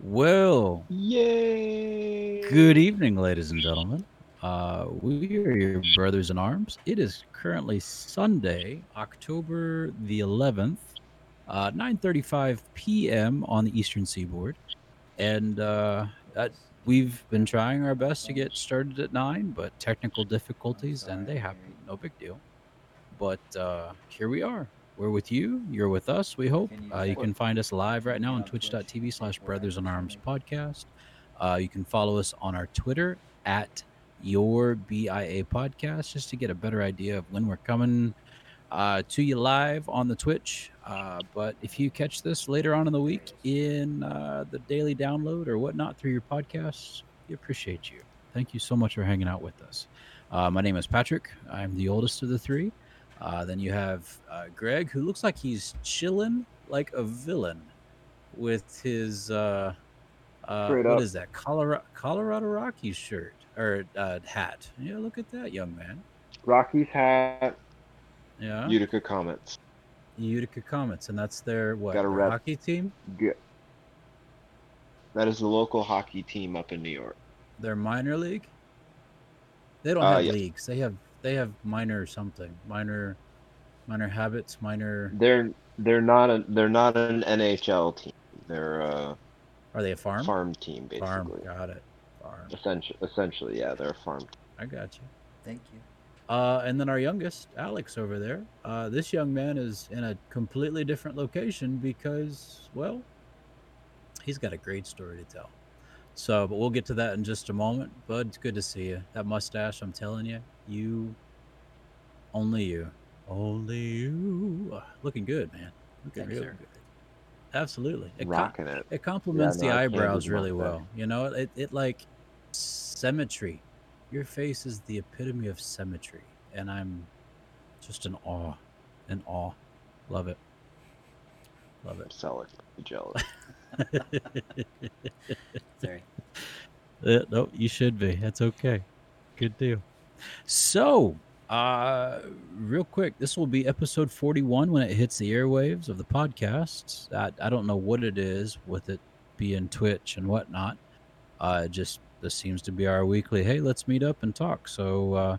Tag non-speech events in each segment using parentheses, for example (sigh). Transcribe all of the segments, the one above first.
Well, Yay! good evening, ladies and gentlemen. Uh, we are your brothers in arms. It is currently Sunday, October the 11th, uh, 9:35 p.m. on the Eastern Seaboard, and uh, uh, we've been trying our best to get started at nine, but technical difficulties, and they happen. No big deal. But uh, here we are. We're with you. You're with us. We hope. Uh, you can find us live right now on twitch.tv slash brothers in arms podcast. Uh, you can follow us on our Twitter at your BIA podcast just to get a better idea of when we're coming uh, to you live on the Twitch. Uh, but if you catch this later on in the week in uh, the daily download or whatnot through your podcasts, we appreciate you. Thank you so much for hanging out with us. Uh, my name is Patrick. I'm the oldest of the three. Uh, then you have uh, Greg, who looks like he's chilling like a villain with his uh, uh, Straight what up. is that Colorado Colorado Rockies shirt or uh, hat? Yeah, look at that young man. Rockies hat, Yeah, Utica Comets. Utica Comets, and that's their what Gotta their rep. hockey team, Good. That is the local hockey team up in New York. their minor league. They don't Uh, have yes. leagues. They have they have minor something, minor minor habits, minor. They're they're not a they're not an NHL team. They're a Are they a farm? farm team basically. Farm. Got it. Farm. Essentially, essentially, yeah, they're a farm. Team. I got you. Thank you. Uh, and then our youngest, Alex, over there. Uh, this young man is in a completely different location because, well, he's got a great story to tell. So, but we'll get to that in just a moment. Bud, it's good to see you. That mustache, I'm telling you, you, only you, only you, looking good, man. Looking Thanks, real sir. good. Absolutely. It, co- Rocking it. it complements no, the eyebrows really well. You know, it, it like symmetry. Your face is the epitome of symmetry, and I'm just in awe, in awe. Love it, love it. I'm selling. Jealous. (laughs) (laughs) Sorry. Uh, no, you should be. That's okay. Good deal. So, uh, real quick, this will be episode 41 when it hits the airwaves of the podcast. I, I don't know what it is with it being Twitch and whatnot. Uh, just this seems to be our weekly. Hey, let's meet up and talk. So, uh,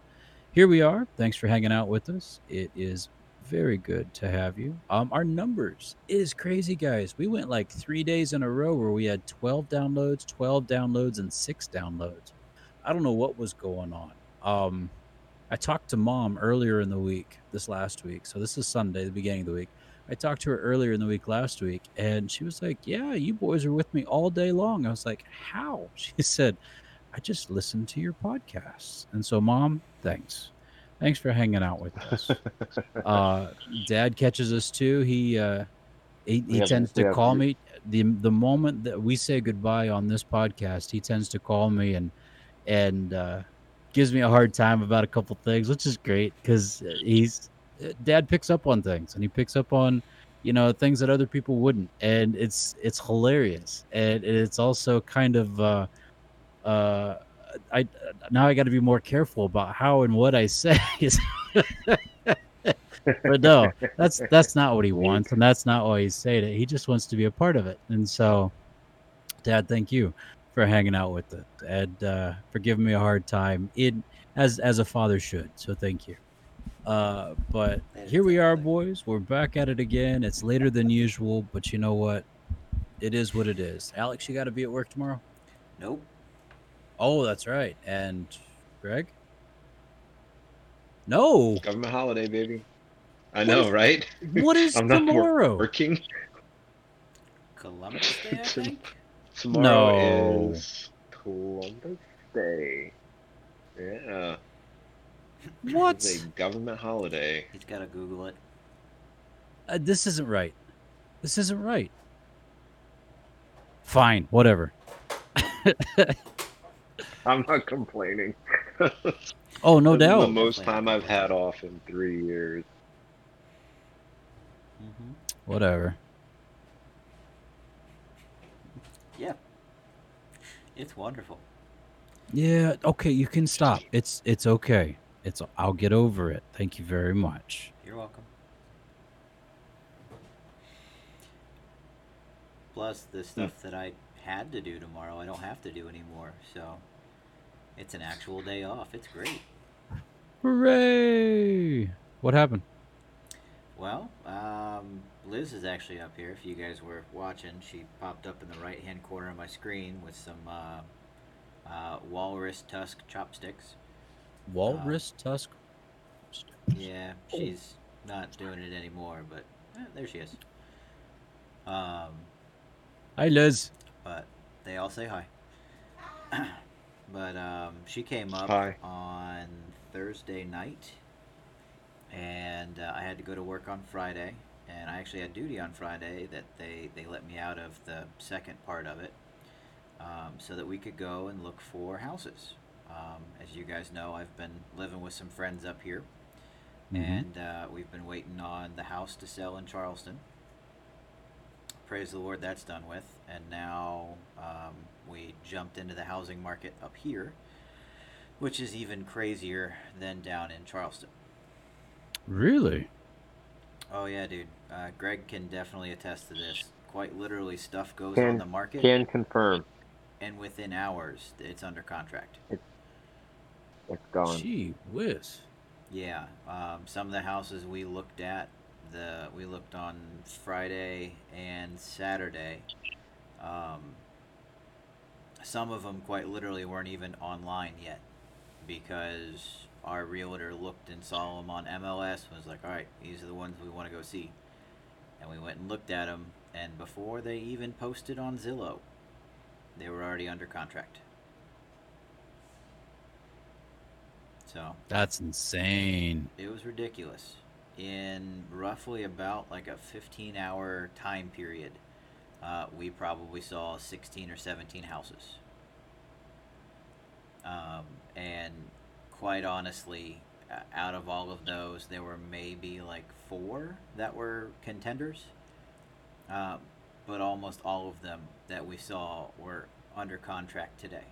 here we are. Thanks for hanging out with us. It is very good to have you. Um, our numbers is crazy, guys. We went like three days in a row where we had 12 downloads, 12 downloads, and six downloads. I don't know what was going on. Um, I talked to mom earlier in the week, this last week. So this is Sunday, the beginning of the week. I talked to her earlier in the week last week, and she was like, "Yeah, you boys are with me all day long." I was like, "How?" (laughs) She said, "I just listened to your podcasts." And so, mom, thanks, thanks for hanging out with us. (laughs) uh, Dad catches us too. He uh, he, he have- tends to have- call me the the moment that we say goodbye on this podcast. He tends to call me and and uh, gives me a hard time about a couple things, which is great because he's Dad picks up on things and he picks up on you know things that other people wouldn't, and it's it's hilarious and it's also kind of. Uh, uh, I now I got to be more careful about how and what I say. (laughs) but no, that's that's not what he wants, and that's not why he's saying it. He just wants to be a part of it. And so, Dad, thank you for hanging out with it and uh, for giving me a hard time. It as as a father should. So thank you. Uh, but here we are, boys. We're back at it again. It's later than usual, but you know what? It is what it is. Alex, you got to be at work tomorrow. Nope. Oh, that's right. And Greg? No. Government holiday, baby. I What know, is- right? What is (laughs) I'm not tomorrow? Working Columbus Day, I (laughs) think. tomorrow No. is Columbus Day. Yeah. What? It's a government holiday. He's got to Google it. Uh, this isn't right. This isn't right. Fine, whatever. (laughs) I'm not complaining. (laughs) Oh, no This is The most time I've had off in three years. hmm Whatever. Yeah. It's wonderful. Yeah, okay, you can stop. It's it's okay. It's I'll get over it. Thank you very much. You're welcome. Plus, the stuff that I had to do tomorrow. I don't have to do anymore. So it's an actual day off. It's great. Hooray! What happened? Well, um, Liz is actually up here. If you guys were watching, she popped up in the right hand corner of my screen with some uh, uh, walrus tusk chopsticks. Walrus tusk. Yeah, she's not doing it anymore, but eh, there she is. Um, Hi, Liz. but they all say hi. (clears throat) but um, she came up Hi. on Thursday night, and uh, I had to go to work on Friday, and I actually had duty on Friday that they they let me out of the second part of it, um, so that we could go and look for houses. Um, as you guys know, I've been living with some friends up here, Mhm. and uh, we've been waiting on the house to sell in Charleston praise the Lord, that's done with. And now um, we jumped into the housing market up here, which is even crazier than down in Charleston. Really? Oh, yeah, dude. Uh, Greg can definitely attest to this. Quite literally, stuff goes Can- on the market, Can confirm. and within hours, it's under contract. It's gone. Gee whiz. Yeah, um, some of the houses we looked at, the we looked on Friday and Saturday. Um, some of them quite literally weren't even online yet, because our realtor looked and saw them on MLS and was like, "All right, these are the ones we want to go see," and we went and looked at them, and before they even posted on Zillow, they were already under contract. So That's insane. it was ridiculous. In roughly about like a 15 hour time period, uh, we probably saw 16 or 17 houses. Um, and quite honestly, uh, out of all of those, there were maybe like four that were contenders. Um, but almost all of them that we saw were under contract today.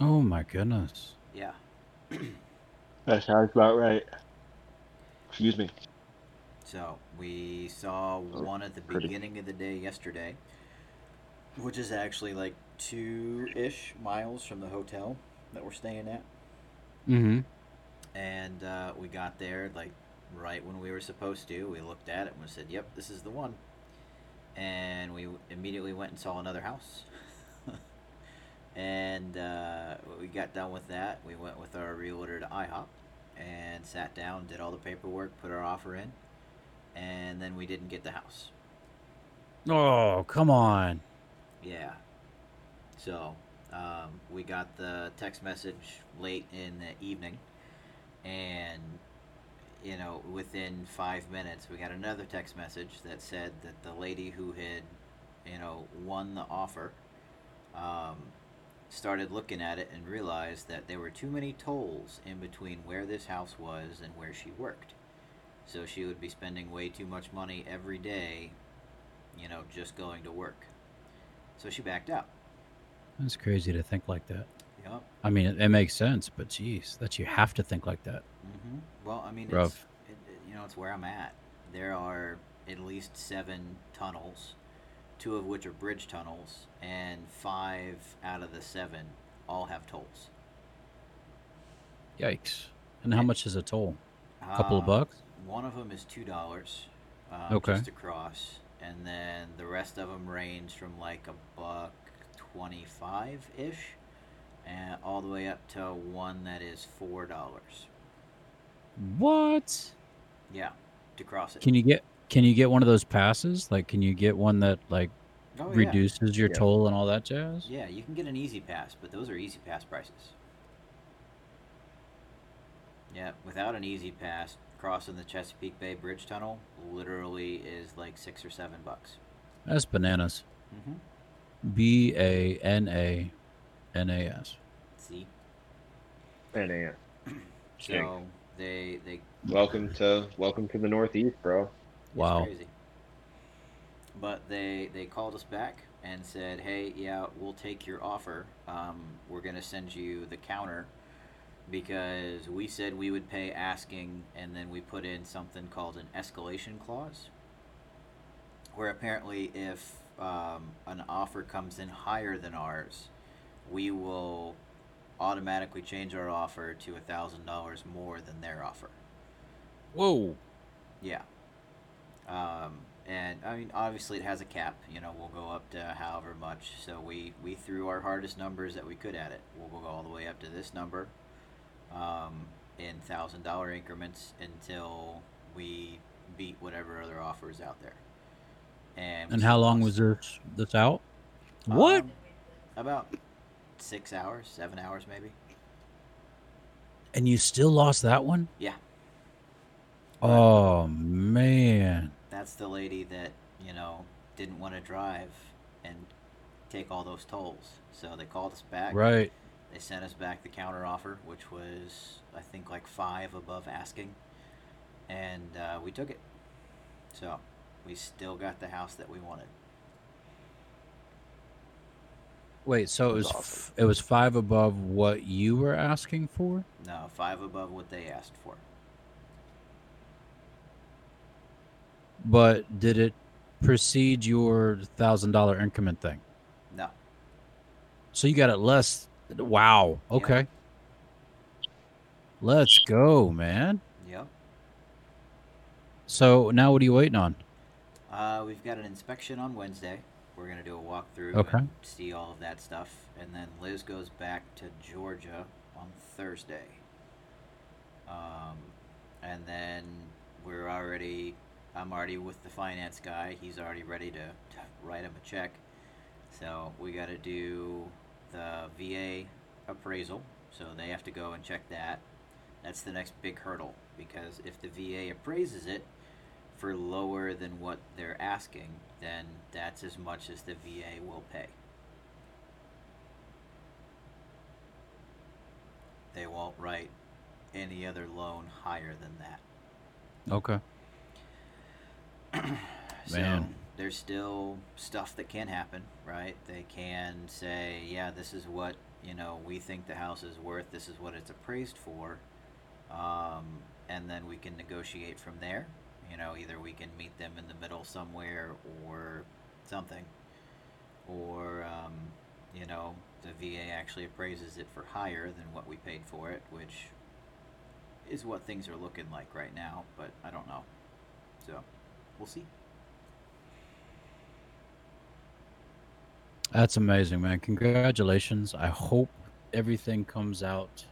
Oh my goodness. Yeah. That sounds about right. Excuse me. So we saw one at the pretty. beginning of the day yesterday, which is actually like two ish miles from the hotel that we're staying at. Mm-hmm. And uh, we got there like right when we were supposed to. We looked at it and we said, "Yep, this is the one." And we immediately went and saw another house. (laughs) and uh, we got done with that. We went with our realtor to IHOP and sat down, did all the paperwork, put our offer in, and then we didn't get the house. Oh, come on. Yeah. So um, we got the text message late in the evening, and you know, within five minutes, we got another text message that said that the lady who had, you know, won the offer, um, started looking at it and realized that there were too many tolls in between where this house was and where she worked. So she would be spending way too much money every day, you know, just going to work. So she backed out. That's crazy to think like that. Yep. I mean, it, it makes sense, but geez, that you have to think like that. hmm Well, I mean, Rough. it, you know, it's where I'm at. There are at least seven tunnels, two of which are bridge tunnels, and five out of the seven all have tolls. Yikes. And how much is a toll? A couple of Uh, bucks? One of them is two dollars, uh, Okay. just across, and then the rest of them range from like a buck twenty-five ish, and all the way up to one that is four dollars. What? Yeah, to cross it. Can you get can you get one of those passes? Like can you get one that like oh, yeah. reduces your Yeah. toll and all that jazz? Yeah, you can get an E-ZPass, but those are E-ZPass prices. Yeah, without an E-ZPass, crossing the Chesapeake Bay Bridge Tunnel literally is like six or seven bucks. That's bananas. Mm-hmm. B A N A N A S. See, NAS. (clears throat) so they they Welcome to welcome to the Northeast, bro. it's Wow. crazy. But they they called us back and said, "Hey, yeah, we'll take your offer. Um, we're gonna send you the counter because we said we would pay asking, and then we put in something called an escalation clause, where apparently if um, an offer comes in higher than ours, we will automatically change our offer to a thousand dollars more than their offer. Whoa. Yeah. Um, and I mean, obviously, it has a cap. You know, we'll go up to however much. So we we threw our hardest numbers that we could at it. We'll go all the way up to this number, um, in thousand dollar increments until we beat whatever other offer is out there. And And how long was this this out? What? Um, about six hours, seven hours, maybe. And you still lost that one? Yeah. Oh man. That's the lady that you know didn't want to drive and take all those tolls. So they called us back. Right. They sent us back the counter offer, which was I think like five above asking, and uh, we took it. So we still got the house that we wanted. Wait, so it was That's f- it was five above what you were asking for? No, five above what they asked for. But did it precede your thousand dollar increment thing? No, So you got it less. Wow. Yeah. Okay. Let's go, man. yep. So now what are you waiting on? Uh, we've got an inspection on Wednesday. We're gonna do a walkthrough Okay. and see all of that stuff, and then Liz goes back to Georgia on Thursday. Um, and then we're already, I'm already with the finance guy. He's already ready to, to write him a check. So we got to do the uh, VA appraisal. So they have to go and check that. That's the next big hurdle because if the VA appraises it, for lower than what they're asking, then that's as much as the VA will pay. They won't write any other loan higher than that. Okay. (clears throat) So Man. There's still stuff that can happen, right? They can say, yeah, this is what you know we think the house is worth. This is what it's appraised for, um, and then we can negotiate from there. You know, either we can meet them in the middle somewhere or something, or um, you know, the VA actually appraises it for higher than what we paid for it, which is what things are looking like right now. But I don't know, so we'll see. That's amazing, man. Congratulations. I hope everything comes out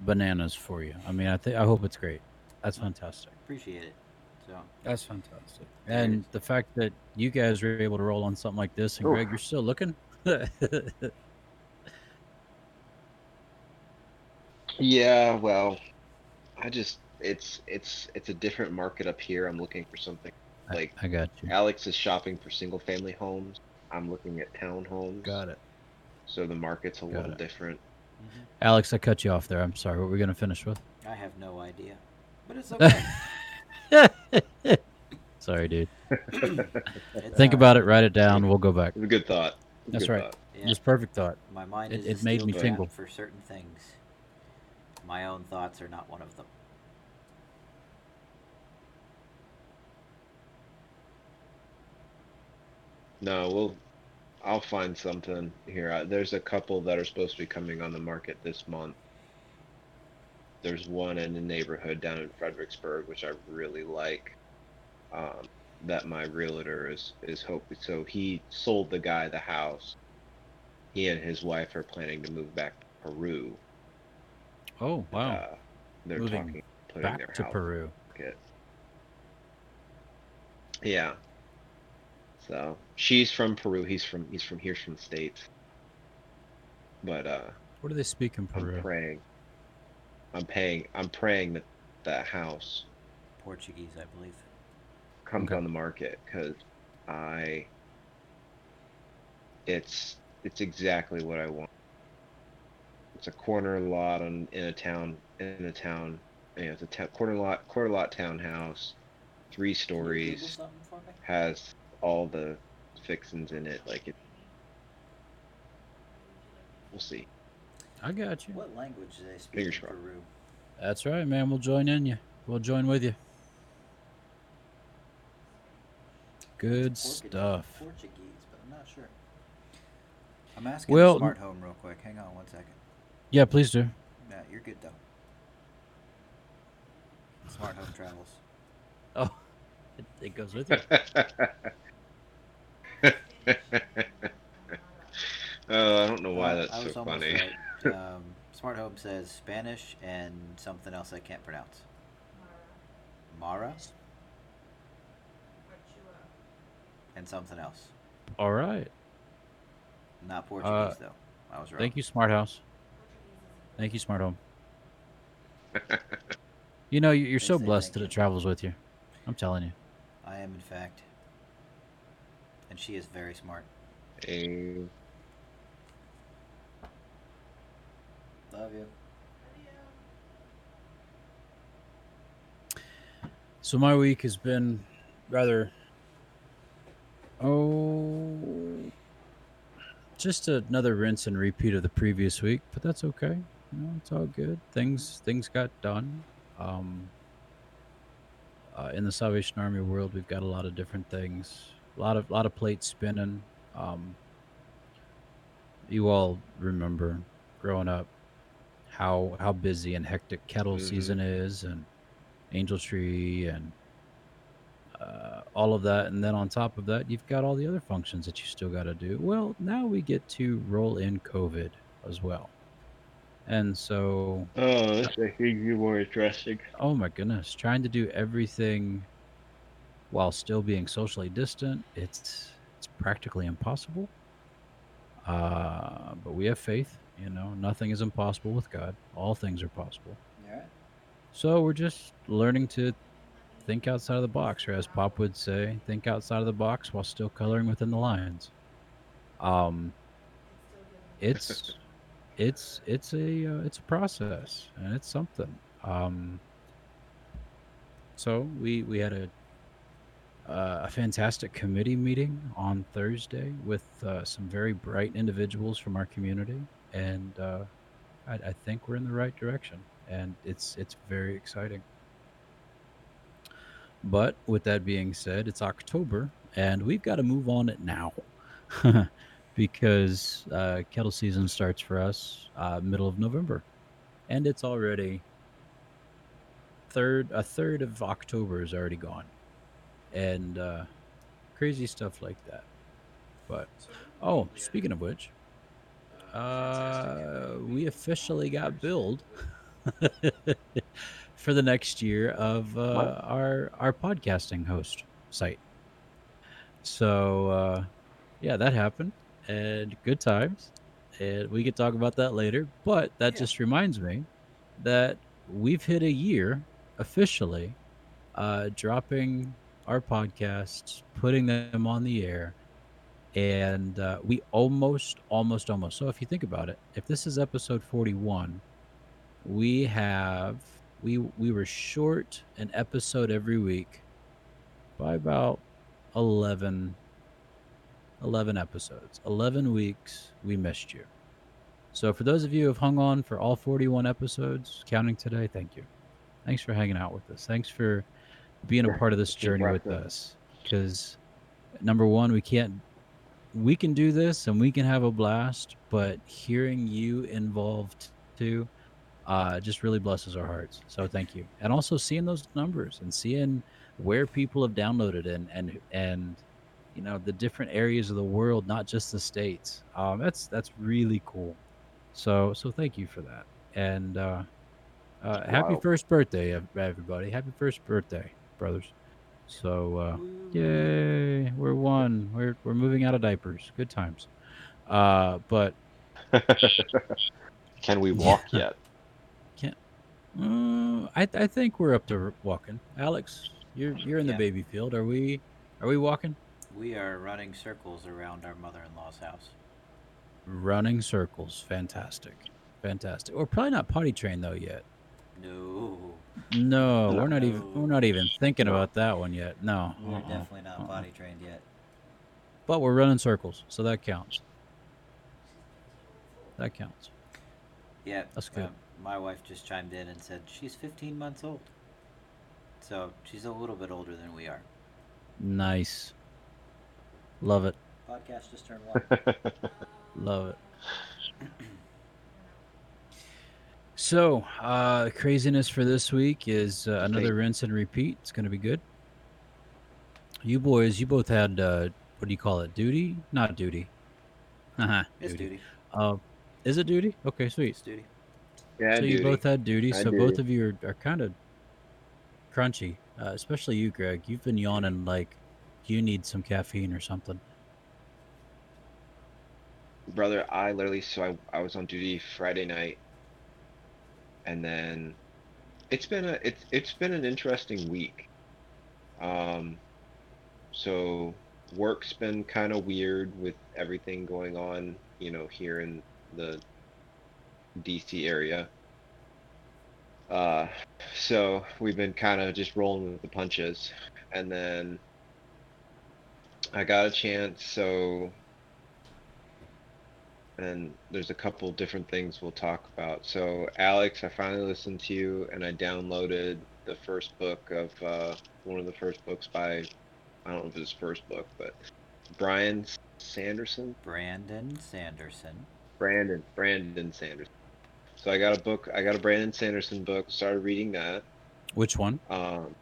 bananas for you. I mean, I think I hope it's great. That's fantastic. Appreciate it. So That's fantastic. And the fact that you guys were able to roll on something like this, and Oof. Greg, you're still looking. (laughs) Yeah, well, I just it's it's it's a different market up here. I'm looking for something like I got you. Alex is shopping for single family homes. I'm looking at townhomes. Got it. So the market's a Got little it. different. Mm-hmm. Alex, I cut you off there. I'm sorry. What were we gonna finish with? I have no idea, but it's (laughs) okay. sorry, dude. (laughs) Think all about it. Write it down. We'll go back. It's a good thought. A That's good right. thought. Yeah, Just perfect thought. my mind it- is it made me trap tingle. for certain things. My own thoughts are not one of them. No, we'll. I'll find something here. Uh, There's a couple that are supposed to be coming on the market this month. There's one in the neighborhood down in Fredericksburg, which I really like. Um, that my realtor is is hoping. So he sold the guy the house. He and his wife are planning to move back to Peru. Oh wow. Uh, they're Moving talking putting their Back to house Peru. Yeah. So she's from Peru. He's from he's from here's from the states. But uh, What do they speak in Peru? I'm praying. I'm paying. I'm praying that that house Portuguese, I believe. comes Okay. on the market because I. It's it's exactly what I want. It's a corner lot on in a town in a town. You know, it's a ta- corner lot corner lot townhouse, three Can you Google stories. something for me? has all the fixings in it. Like it, we'll see. I got you. What language do they speak Fingers in. Peru? That's right, man. We'll join in you. We'll join with you. Good Portuguese- stuff. Portuguese, but I'm not sure. I'm asking Well- the smart home real quick. Hang on one second. Yeah, please do. Yeah, you're good though. Smart home travels. Oh, (laughs) it, it goes with you. (laughs) oh, (laughs) I don't know why Uh, that's so funny. right. (laughs) Um, smart home says Spanish and something else I can't pronounce. Mara and something else. All right. Not Portuguese though. I was wrong. Uh, Thank you, Smart House. Thank you, Smart Home. (laughs) You know, you- you're They so blessed that you. it travels with you. I'm telling you. I am in fact. And she is very smart. Eh, Love you. So my week has been rather oh just another rinse and repeat of the previous week, but that's okay. You know, it's all good. Things things got done. Um uh, in the Salvation Army world, we've got a lot of different things. A lot of lot of plates spinning. Um you all remember growing up how how busy and hectic kettle Mhm. season is and angel tree and uh, all of that and then on top of that you've got all the other functions that you still got to do well now we get to roll in covid as well and so Oh, that's making you more interesting. oh my goodness trying to do everything while still being socially distant it's it's practically impossible uh but we have faith you know nothing is impossible with god all things are possible Alright. So we're just learning to think outside of the box, or as Pop would say, think outside of the box while still coloring within the lines. Um, it's (laughs) it's it's a uh, it's a process, and it's something. Um, so we we had a uh, a fantastic committee meeting on Thursday with uh, some very bright individuals from our community, and uh, I, I think we're in the right direction, and it's it's very exciting. But with that being said, it's October, and we've got to move on it now, (laughs) because uh, kettle season starts for us uh, middle of November, and it's already third a third of October is already gone, and uh, crazy stuff like that. But oh, speaking of which, uh, we officially got billed (laughs) for the next year of uh, our our podcasting host site. So uh, yeah, that happened, and good times, and we could talk about that later. But that Yeah. just reminds me that we've hit a year officially uh, dropping our podcasts, putting them on the air, and uh, we almost, almost, almost. So if you think about it, if this is episode forty-one, we have we we were short an episode every week by about 11 11 episodes. 11 weeks we missed you. So for those of you who have hung on for all 41 episodes counting today thank you. Thanks for hanging out with us. Thanks for being a part of this journey with us because number one we can't we can do this and we can have a blast but hearing you involved too uh, just really blesses our hearts. So thank you, and also seeing those numbers and seeing where people have downloaded and and and you know the different areas of the world, not just the states. Um, that's that's really cool. So so thank you for that, and uh, uh, happy Wow. first birthday, everybody! Happy first birthday, brothers. So uh, yay, we're one. We're we're moving out of diapers. Good times. Uh, but (laughs) Can we walk yet? Uh, I I think we're up to walking. Alex, you're you're in the Yeah. baby field. Are we? Are we walking? We are running circles around our mother-in-law's house. Running circles. Fantastic, fantastic. We're probably not potty trained though yet. No, No, we're not even we're not even thinking about that one yet. No, we're uh-uh. definitely not uh-uh. potty trained yet. But we're running circles, so that counts. That counts. Yeah, That's good. um, my wife just chimed in and said she's 15 months old. So she's a little bit older than we are. Nice, Love it. Podcast just turned (laughs) one. Love it. (clears throat) So, uh, craziness for this week is uh, another Thank- rinse and repeat. It's going to be good. You boys, you both had uh, what do you call it? Duty? Not duty. (laughs) Haha. It's duty. Uh, is it duty? Okay, sweet. It's duty. yeah, so you both had duty. I so both of you are, are kind of crunchy, uh, especially you, Greg. You've been yawning like you need some caffeine or something. brother i literally so I, I was on duty friday night and then it's been a it's it's been an interesting week. Um so work's been kind of weird with everything going on you know here in the dc area. Uh so we've been kind of just rolling with the punches. And then i got a chance so and there's a couple different things we'll talk about. So, Alex, I finally listened to you, and I downloaded the first book of uh, one of the first books by I don't know if it's his first book, but Brian Sanderson, Brandon Sanderson. Brandon, Brandon Sanderson. So I got a book. I got a Brandon Sanderson book. Started reading that. Which one? Um,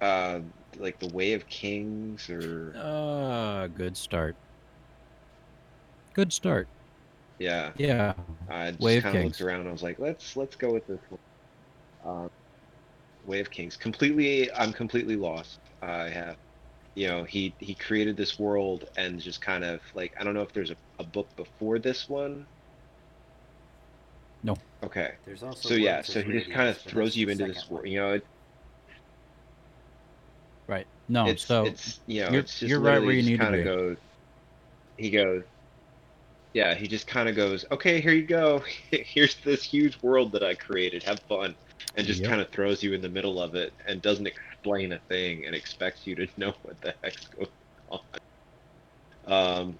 uh, like the Way of Kings, or Uh, good start. Good start. Yeah. Yeah. I just Way of kind of Kings. looked around. I was like, let's let's go with this one. Um, Way of Kings. Completely, I'm completely lost. I have, you know, he he created this world and just kind of like I don't know if there's a, a book before this one. No. Okay. There's also So yeah, so he just kind of throws you into this second world. You know, it, Right. No. it's so it's you know you're- it's just you're right where literally you just need to kind be. of goes. He goes. Yeah, he just kind of goes, okay, here you go. (laughs) Here's this huge world that I created. Have fun, and just Yep. kind of throws you in the middle of it and doesn't explain a thing and expects you to (laughs) know what the heck's going on. Um,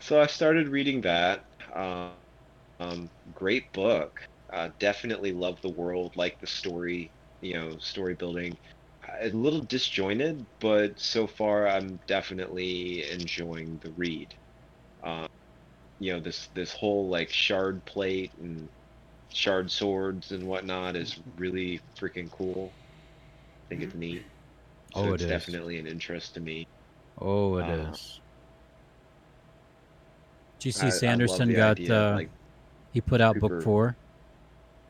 so I started reading that. Um, um, great book. Uh, definitely love the world, like the story. You know, story building a little disjointed, but so far I'm definitely enjoying the read. Um, you know, this this whole like shard plate and shard swords and whatnot is really freaking cool. I think it's neat. So Oh, it's it is. definitely an interest to me. Oh, it is. Uh, Did you I- see I Sanderson the got idea uh, like he put out super- book four,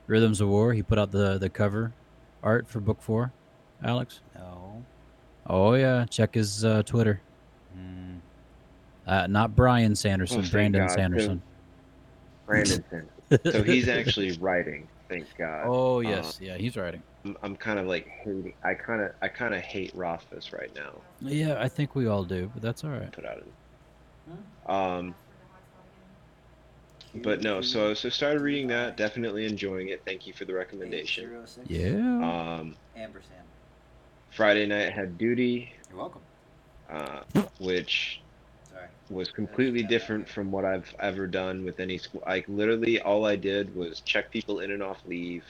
Rhythms of War. He put out the the cover art for book four. Alex. No. Oh yeah, check his uh, Twitter. Uh, not Brian Sanderson, Oh, Brandon God, too. Sanderson. Brandon (laughs) Sanderson. so he's actually writing. Thank God. Oh Uh, yes, yeah, he's writing. I'm, I'm kind of like hating. I kind of I kind of hate Rothfuss right now. Yeah, I think we all do, but that's all right. Put out in. Um, but no. So so started reading that. Definitely enjoying it. Thank you for the recommendation. Yeah. Um, Ampersand. Friday night had duty, You're welcome. uh, which Sorry. Was completely different from what I've ever done with any school. Like literally, all I did was check people in and off leave,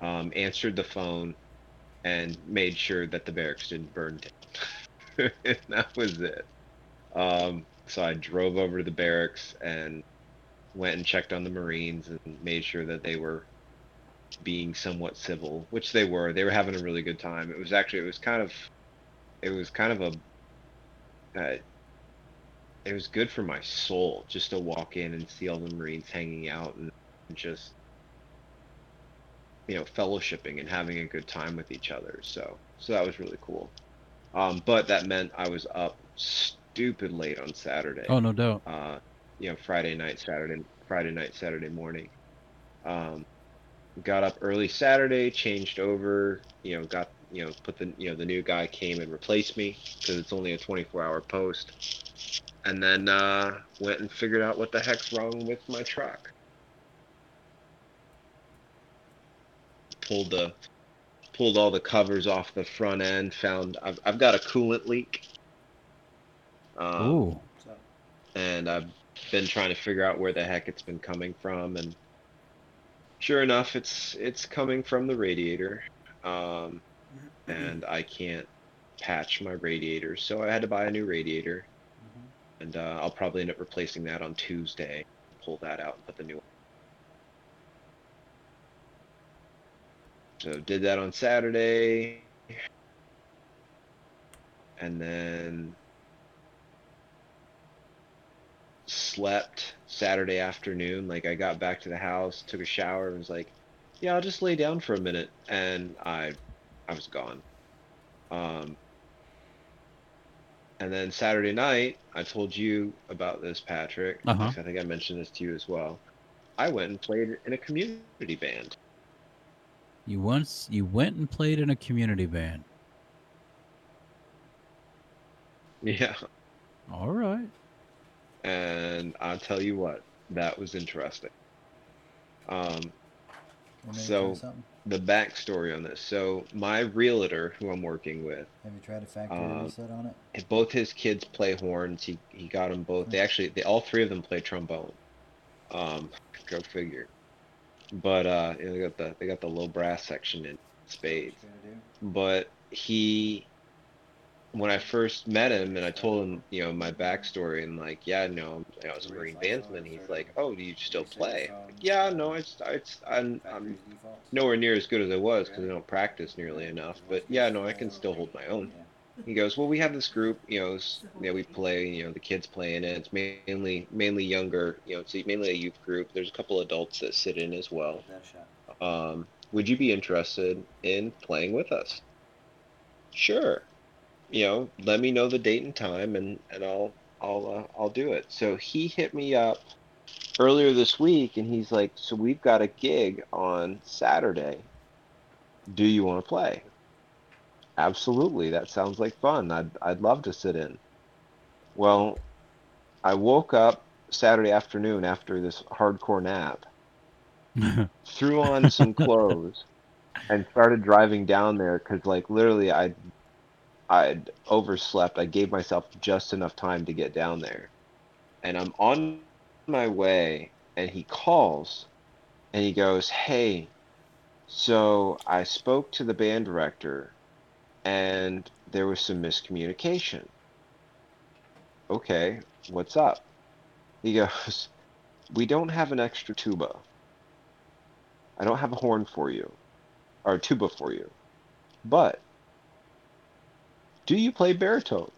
um, answered the phone, and made sure that the barracks didn't burn down. (laughs) and that was it. Um, so I drove over to the barracks and went and checked on the Marines and made sure that they were being somewhat civil, which they were. They were having a really good time. It was actually it was kind of it was kind of a uh, it was good for my soul just to walk in and see all the Marines hanging out and just you know fellowshipping and having a good time with each other. So so that was really cool. Um, but that meant I was up stupid late on Saturday. Oh no doubt. Uh, you know, Friday night, Saturday, Friday night, Saturday morning. Um, got up early Saturday, changed over. You know, got you know put the you know the new guy came and replaced me because it's only a 24-hour post, and then uh, went and figured out what the heck's wrong with my truck. Pulled the pulled all the covers off the front end. Found I've I've got a coolant leak. Um, Ooh. And I've been trying to figure out where the heck it's been coming from, and sure enough, it's it's coming from the radiator, um, and I can't patch my radiator, so I had to buy a new radiator. And uh, I'll probably end up replacing that on Tuesday. Pull that out and put the new. One. So did that on Saturday, and then slept Saturday afternoon. Like I got back to the house, took a shower, and was like, "Yeah, I'll just lay down for a minute," and I, I was gone. Um, and then Saturday night, I told you about this, Patrick. Uh-huh. I think I mentioned this to you as well. I went and played in a community band. You once you went and played in a community band. Yeah. All right. And I'll tell you what, that was interesting. Um, Want me to So- the backstory on this. So my realtor, who I'm working with, Have you tried a factory um, reset on it? both his kids play horns. He he got them both. They actually, they all three of them play trombone. Um, go figure. But uh, you know, they got the they got the low brass section in spades. Try to do? But he, when I first met him, and I told him, you know, my backstory, and like, yeah, no, I was a Marine bandsman. He's like, oh, do you still play? Like, yeah, no, I, just- I, just- I'm, I'm nowhere near as good as I was because I don't practice nearly enough. But yeah, no, I can still hold my own. He goes, well, we have this group, you know, you we play, you know, the kids play in it. It's mainly mainly younger, you know, it's mainly a youth group. There's a couple adults that sit in as well. Um, would you be interested in playing with us? Sure. You know, let me know the date and time, and and I'll I'll uh, I'll do it. So he hit me up earlier this week, and he's like, "So we've got a gig on Saturday. Do you want to play?" Absolutely. That sounds like fun. I'd I'd love to sit in. Well, I woke up Saturday afternoon after this hardcore nap (laughs) threw on some clothes and started driving down there because like literally i i'd overslept. I gave myself just enough time to get down there. And i'm on my way and he calls and he goes hey. So i spoke to the band director and there was some miscommunication. Okay what's up? He goes we don't have an extra tuba. I don't have a horn for you, or a tuba for you. But do you play baritone?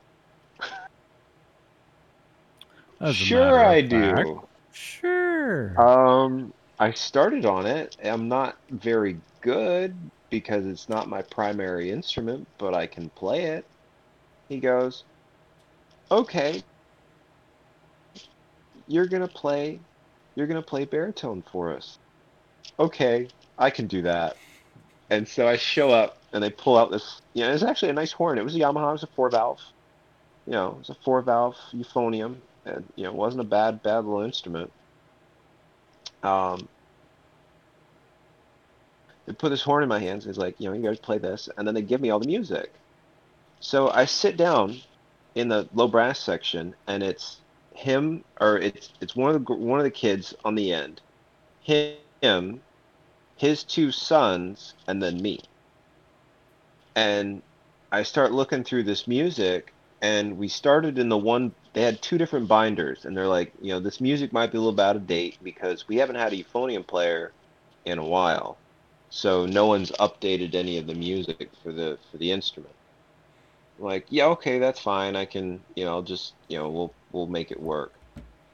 Sure, I do. Sure. Um, I started on it. I'm not very good because it's not my primary instrument, but I can play it. He goes, "Okay, you're gonna play, you're gonna play baritone for us." Okay, I can do that. And so I show up, and they pull out this. You know, it's actually a nice horn. It was a Yamaha. It was a four valve. You know, it was a four valve euphonium, and you know, it wasn't a bad, bad little instrument. Um, they put this horn in my hands. He's like, you know, you guys play this, and then they give me all the music. So I sit down in the low brass section, and it's him, or it's it's one of the one of the kids on the end, him, his two sons, and then me. And I start looking through this music, and we started in the one. They had two different binders, and they're like, you know, this music might be a little bit out of date because we haven't had a euphonium player in a while, so no one's updated any of the music for the for the instrument. I'm like, yeah, okay, that's fine. I can, you know, I'll just, you know, we'll we'll make it work.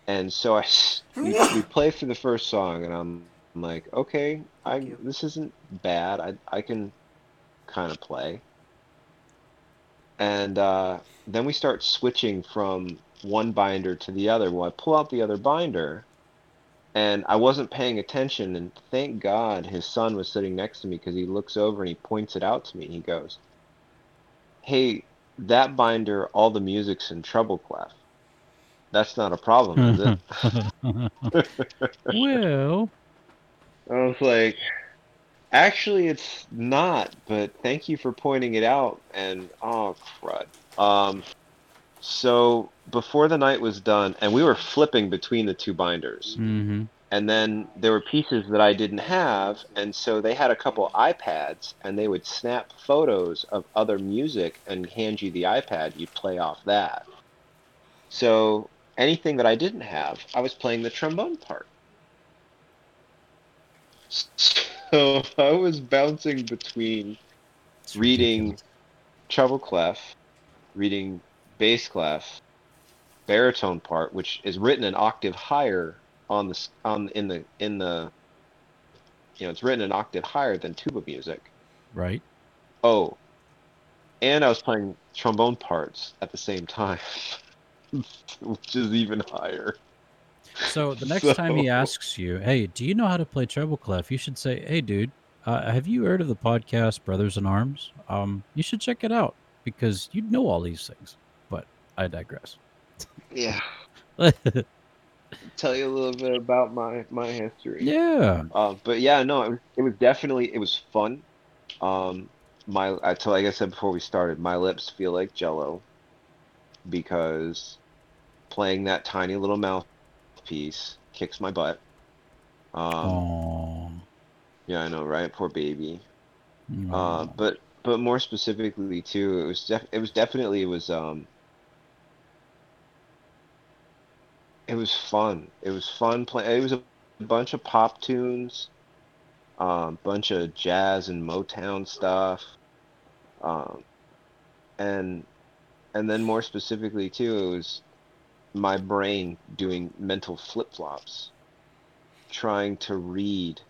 And so I (laughs) we, we play for the first song, and I'm, I'm like, okay, I this isn't bad. I I can kind of play. And uh, then we start switching from one binder to the other. Well, I pull out the other binder, and I wasn't paying attention. And thank God his son was sitting next to me because he looks over and he points it out to me. And he goes, "Hey, that binder, all the music's in treble clef. That's not a problem, is it?" (laughs) (laughs) (laughs) well, I was like, actually, it's not, but thank you for pointing it out. And oh, crud. Um, so before the night was done, and we were flipping between the two binders, hmm and then there were pieces that I didn't have, and so they had a couple iPads, and they would snap photos of other music and hand you the iPad. You'd play off that. So anything that I didn't have, I was playing the trombone part. So (laughs) I was bouncing between reading treble clef, reading bass clef, baritone part, which is written an octave higher on the on in the in the you know it's written an octave higher than tuba music. right? Oh, and I was playing trombone parts at the same time, (laughs) which is even higher. So the (laughs) next time he asks you, "Hey, do you know how to play treble clef?" You should say, "Hey, dude, uh, have you heard of the podcast Brothers in Arms? Um, you should check it out because you'd know all these things." But I digress. Yeah, (laughs) tell you a little bit about my my history. yeah. Uh, but yeah, no, it was, it was definitely it was fun. Um, my I tell like I said before we started, my lips feel like Jello because playing that tiny little mouthpiece kicks my butt. Um, yeah, I know, right? Poor baby. Uh, but but more specifically too, it was def- it was definitely it was um it was fun. It was fun play. It was a bunch of pop tunes, um, bunch of jazz and Motown stuff, um, and and then more specifically too, it was my brain doing mental flip flops, trying to read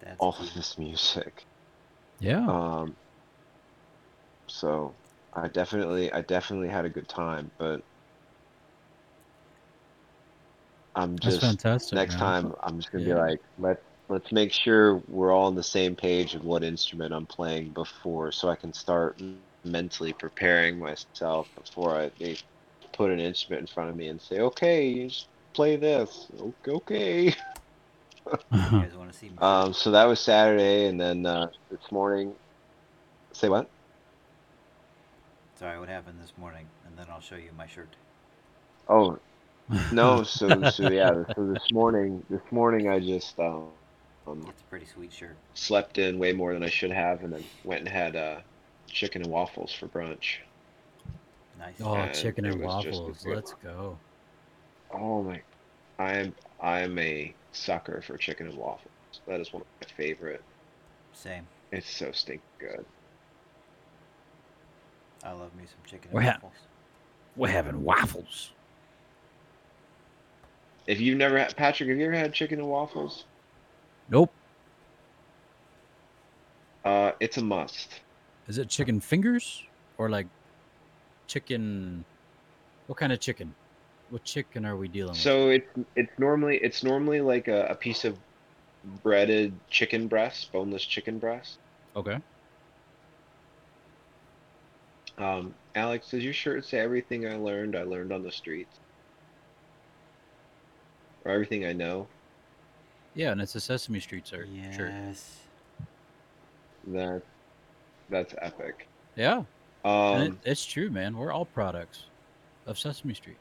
That's all key. of this music. yeah. Um, so I definitely, I definitely had a good time, but I'm just That's just fantastic. next man. time I'm just gonna Yeah. be like, let let's make sure we're all on the same page of what instrument I'm playing before, so I can start mentally preparing myself before I they put an instrument in front of me and say, okay, you just play this. O- Okay. (laughs) You guys want to see me? Um, so that was Saturday, and then uh, this morning. Say what? Sorry, what happened this morning? And then I'll show you my shirt. Oh, no. (laughs) So so yeah. So this morning, this morning I just um, um It's a pretty sweet shirt. slept in way more than I should have, and then went and had uh chicken and waffles for brunch. Nice. oh, and chicken and was just a waffles. Let's go. Oh my! I'm I'm a sucker for chicken and waffles. That is one of my favorite. Same. It's so stink good. I love me some chicken and We're ha- waffles. We're having waffles. If you've never had Patrick, have you ever had chicken and waffles? Nope. Uh, it's a must. Is it chicken fingers or like chicken? What kind of chicken? What chicken are we dealing with? So it's it's normally it's normally like a, a piece of breaded chicken breast, boneless chicken breast. Okay. Um, Alex, does your shirt say everything I learned I learned on the streets? Or everything I know? Yeah, and it's a Sesame Street sir. shirt. Yes. That that's epic. Yeah, and it, Um, it's true, man. We're all products of Sesame Street.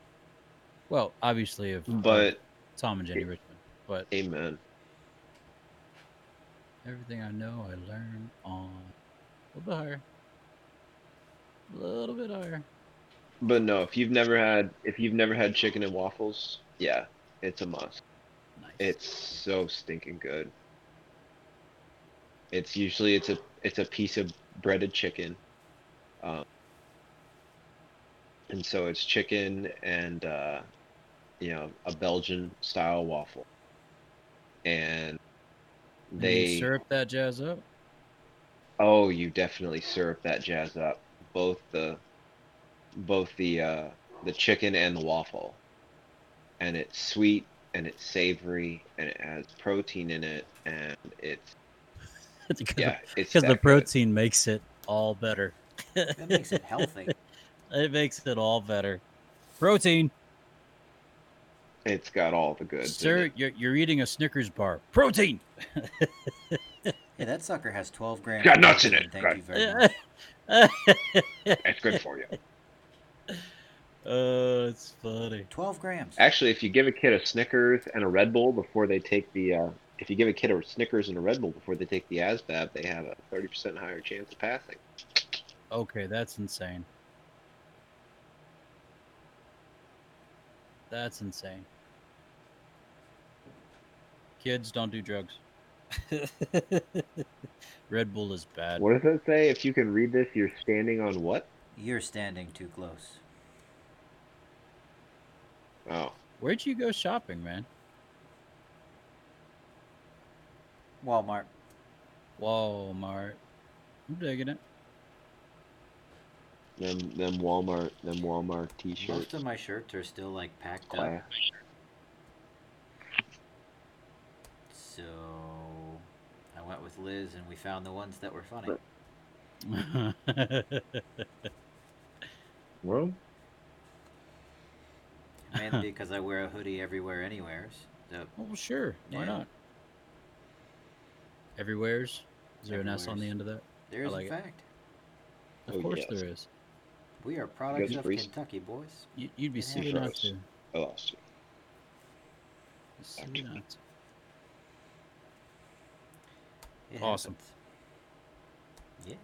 Well, obviously of, of but Tom and Jenny Richmond, but amen. everything I know I learned on a little bit higher, a little bit higher. But no, if you've never had if you've never had chicken and waffles, yeah, it's a must. Nice. It's so stinking good. It's usually it's a it's a piece of breaded chicken, um, and so it's chicken and uh, you know a Belgian style waffle, and And you they syrup that jazz up. oh you definitely syrup that jazz up both the both the uh, the chicken and the waffle, and it's sweet and it's savory and it has protein in it and it's (laughs) because yeah it's the good. protein makes it all better. That makes it healthy. (laughs) it makes it all better. Protein, It's got all the good. in sir. You're, you're eating a Snickers bar. Protein. Hey, that sucker has 12 grams. Got nuts in it. Thank Right. you (laughs) very much. It's good for you. (laughs) Oh, it's funny. 12 grams. Actually, if you give a kid a Snickers and a Red Bull before they take the, uh, if you give a kid a Snickers and a Red Bull before they take the ASVAB, they have a 30% higher chance of passing. Okay, that's insane. That's insane. Kids don't do drugs. (laughs) Red Bull is bad. What does it say? If you can read this, you're standing on what? You're standing too close. Oh, Where'd you go shopping, man? Walmart. Walmart. I'm digging it. Them them Walmart them Walmart T-shirts. Most of my shirts are still like packed up. So I went with Liz and we found the ones that were funny. (laughs) Well, Mainly (laughs) because I wear a hoodie everywhere, anywheres. So well, sure. Why Yeah. not? Everywhere's. Is there an S on the end of that? there is, like in it. fact, Of Oh, course yes. there is. We are products of freeze? Kentucky, boys. You, you'd be Yeah. silly not Froze. to. I lost you. Be Silly not to. Awesome. Yeah.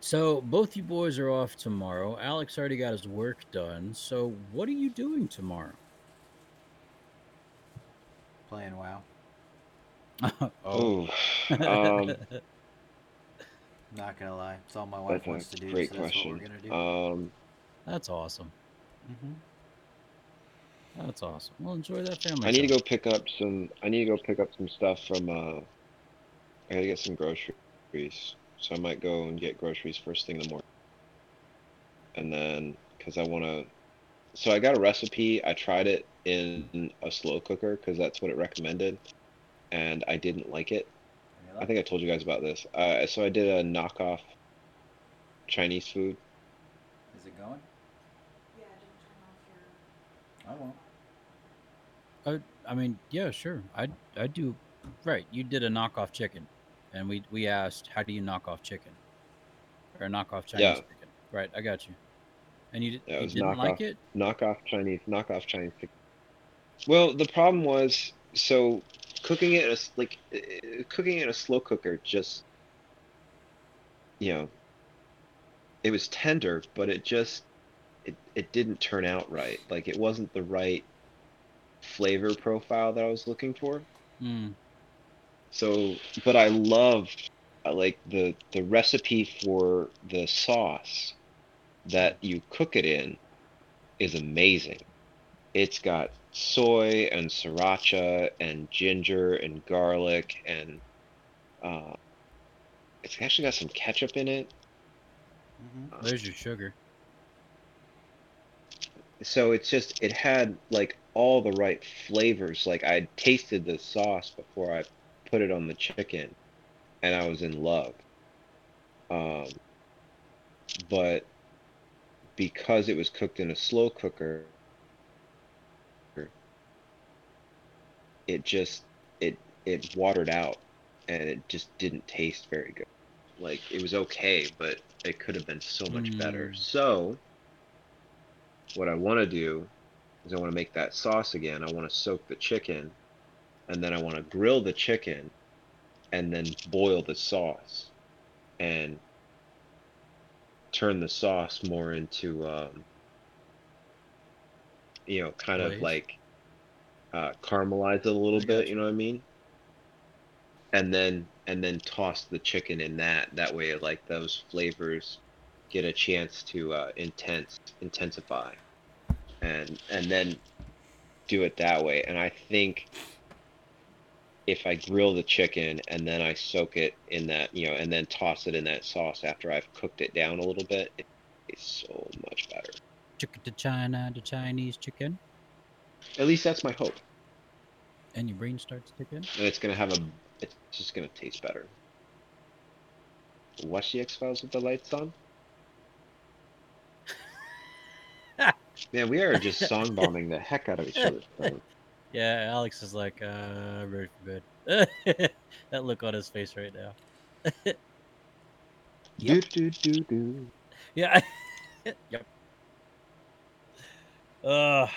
So both you boys are off tomorrow. Alex already got his work done. So what are you doing tomorrow? Playing WoW. (laughs) Oh, um, (laughs) Not gonna lie, it's all my wife that's wants to do. great so that's question. what we're gonna do. Um, That's awesome. hmm That's awesome. Well, enjoy that family. I need to go pick up some. I need to go pick up some stuff from. Uh, I gotta get some groceries, so I might go and get groceries first thing in the morning. And then, cause I wanna. So I got a recipe. I tried it in a slow cooker because that's what it recommended, and I didn't like it. I think I told you guys about this. Uh, so I did a knockoff Chinese food. Is it going? Yeah, don't turn off your. I won't. I, I mean, yeah, sure. I I do. Right, you did a knockoff chicken, and we we asked, how do you knock off chicken, or knock off Chinese Yeah. chicken? Right, I got you. And you, did, Yeah, it you was didn't like knockoff. it. knockoff Chinese, knockoff Chinese. chicken. Well, the problem was so cooking it in a like uh, cooking it in a slow cooker just you know it was tender, but it just it it didn't turn out right. Like it wasn't the right flavor profile that I was looking for. Hmm. So, but I loved like the the recipe for the sauce that you cook it in is amazing. It's got soy and sriracha and ginger and garlic and uh, it's actually got some ketchup in it. hmm Uh, There's your sugar. so it's just it had like all the right flavors. Like I tasted the sauce before I put it on the chicken, and I was in love. Um, but because it was cooked in a slow cooker, it just it it watered out, and it just didn't taste very good. Like it was okay, but it could have been so much better. Mm. So what I want to do is I want to make that sauce again. I want to soak the chicken, and then I want to grill the chicken, and then boil the sauce, and turn the sauce more into, um, you know, kind of like uh, caramelize it a little I bit. gotcha. You know what I mean? And then and then toss the chicken in that. That way, like those flavors get a chance to uh, intense intensify, and and then do it that way. And I think if I grill the chicken and then I soak it in that, you know, and then toss it in that sauce after I've cooked it down a little bit, it's so much better. Chicken to China, the Chinese chicken, At least that's my hope. and your brain starts ticking. And it's gonna have a, it's just gonna taste better. Watch the X Files with the lights on. (laughs) Man, we are just song bombing the heck out of each other. (laughs) Yeah, Alex is like, uh, I'm ready for bed. (laughs) that look on his face right now. Do do do do. Yeah. yep. Uh,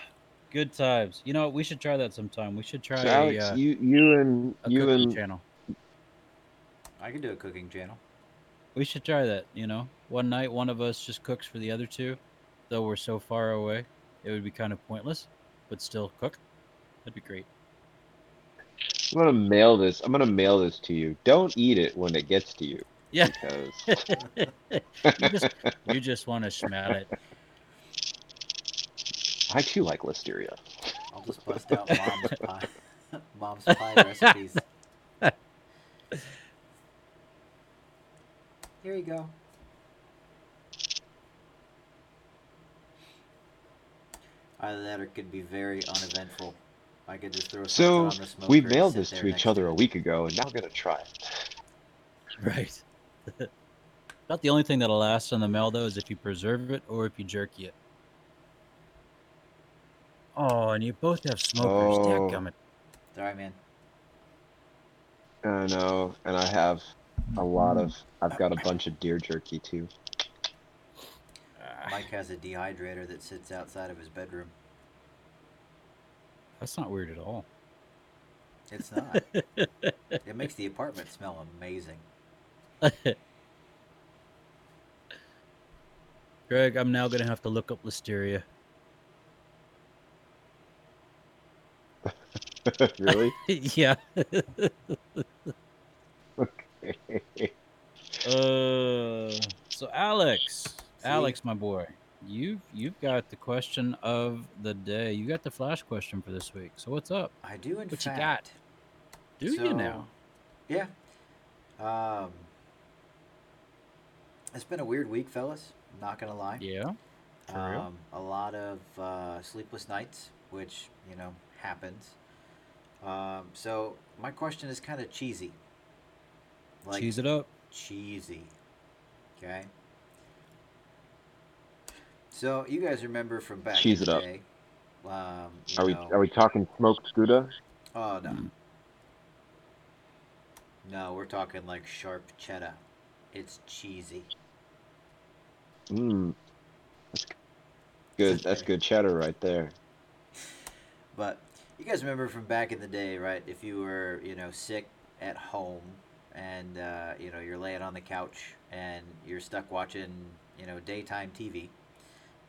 good times. You know, we should try that sometime. We should try So a, Alex, uh, you you and a you cooking and channel. I can do a cooking channel. We should try that. You know, one night one of us just cooks for the other two, though we're so far away, it would be kind of pointless. but still cook. That'd be great. I'm gonna mail this. I'm gonna mail this to you. Don't eat it when it gets to you. Yeah. Because (laughs) you just you just want to smell it. I too like listeria. I'll just bust out mom's pie, (laughs) mom's pie recipes. Here you go. Either that or it could be very uneventful. I could just throw So on the we mailed this to each other it. a week ago, and now I'm gonna try it. Right. (laughs) About the only thing that'll last on the mail though is if you preserve it or if you jerky it. Oh, and you both have smokers. Oh. Dadgummit. Sorry, man. I know, and I have a lot of. I've got a bunch of deer jerky too. Mike has a dehydrator that sits outside of his bedroom. That's not weird at all. It's not. (laughs) it makes the apartment smell amazing. (laughs) Greg, I'm now gonna have to look up listeria. (laughs) really? (laughs) yeah. Okay. Uh, so Alex, Alex, my boy, you've you've got the question of the day. You got the flash question for this week. So what's up? I do, in What you got? Do you now? Yeah. Um, it's been a weird week, fellas. I'm not gonna lie. Yeah. For real? Um, a lot of uh, sleepless nights, which you know happens. Um, so my question is kind of cheesy. Like Cheese it up. cheesy. Okay. So you guys remember from back Cheese in it the up. day? Um, you Are we know- are we talking smoked gouda? Oh no. Mm. No, we're talking like sharp cheddar. It's cheesy. Mmm. That's good. That's good cheddar right there. But you guys remember from back in the day, right? If you were, you know, sick at home and uh, you know you're laying on the couch and you're stuck watching, you know, daytime TV,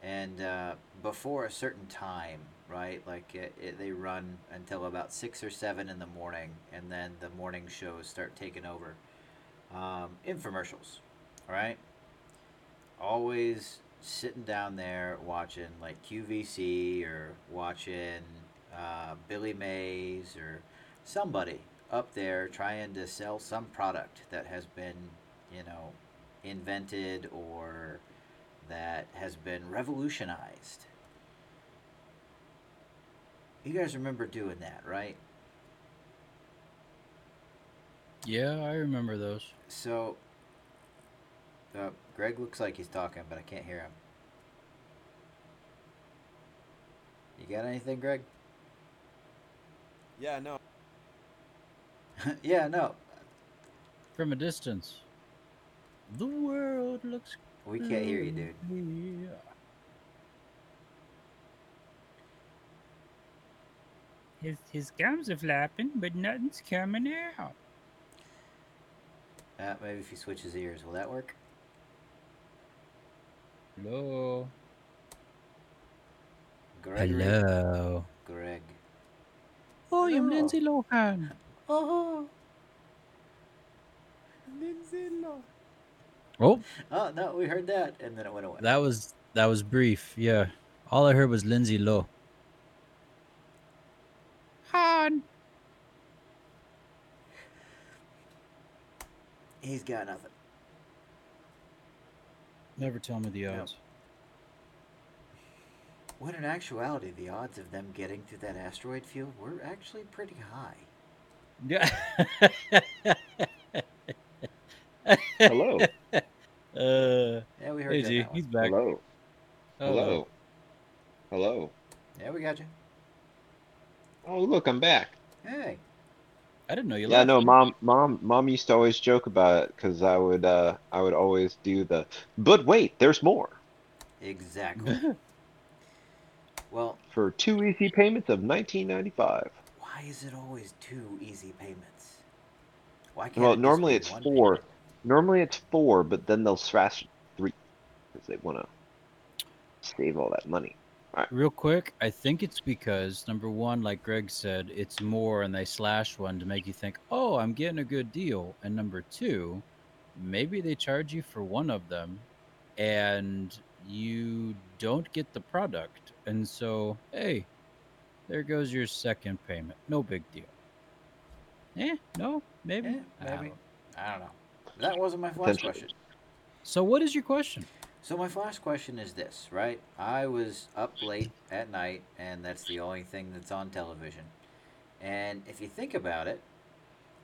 and uh, before a certain time, right? Like it, it, they run until about six or seven in the morning, and then the morning shows start taking over. Um, infomercials, right? Always sitting down there watching like QVC or watching uh, Billy Mays or somebody up there trying to sell some product that has been, you know, invented or that has been revolutionized. You guys remember doing that, right? Yeah, I remember those. So, uh, Greg looks like he's talking, but I can't hear him. You got anything, Greg? Yeah, no. (laughs) yeah, no, From a distance. The world looks. we can't hear you, dude. clear. His his gums are flapping, but nothing's coming out. Uh, maybe if he switches ears, will that work? Hello. Gregory? Hello. Greg. Oh, I'm Lindsay Lohan. Oh, Lindsay Lohan. Oh, oh no, we heard that, and then it went away. that was that was brief. Yeah, all I heard was Lindsay Low. Han. He's got nothing. Never tell me the Yep. odds. When in actuality, the odds of them getting to that asteroid field were actually pretty high. Yeah. Hello. (laughs) Uh, Yeah, we heard hey that. G, that he's back. Hello. Hello. Hello. Yeah, we got you. Oh, look, I'm back. Hey. I didn't know you. Yeah, left. no, mom, mom, mom used to always joke about it because I would, uh, I would always do the. But wait, there's more. Exactly. (laughs) well, For two easy payments of 1995. why is it always two easy payments? Why can't it Well, just normally it's four. payment? Normally it's four, but then they'll slash three because they want to save all that money. All right. Real quick, I think it's because number one, like Greg said, it's more and they slash one to make you think, oh, I'm getting a good deal. And number two, maybe they charge you for one of them and you don't get the product. And so, hey, there goes your second payment. No big deal. Eh, no, maybe. Yeah, I don't maybe. I don't know. That wasn't my last Potentially. question. So, what is your question? So my last question is this, right? I was up late at night, and that's the only thing that's on television. And if you think about it,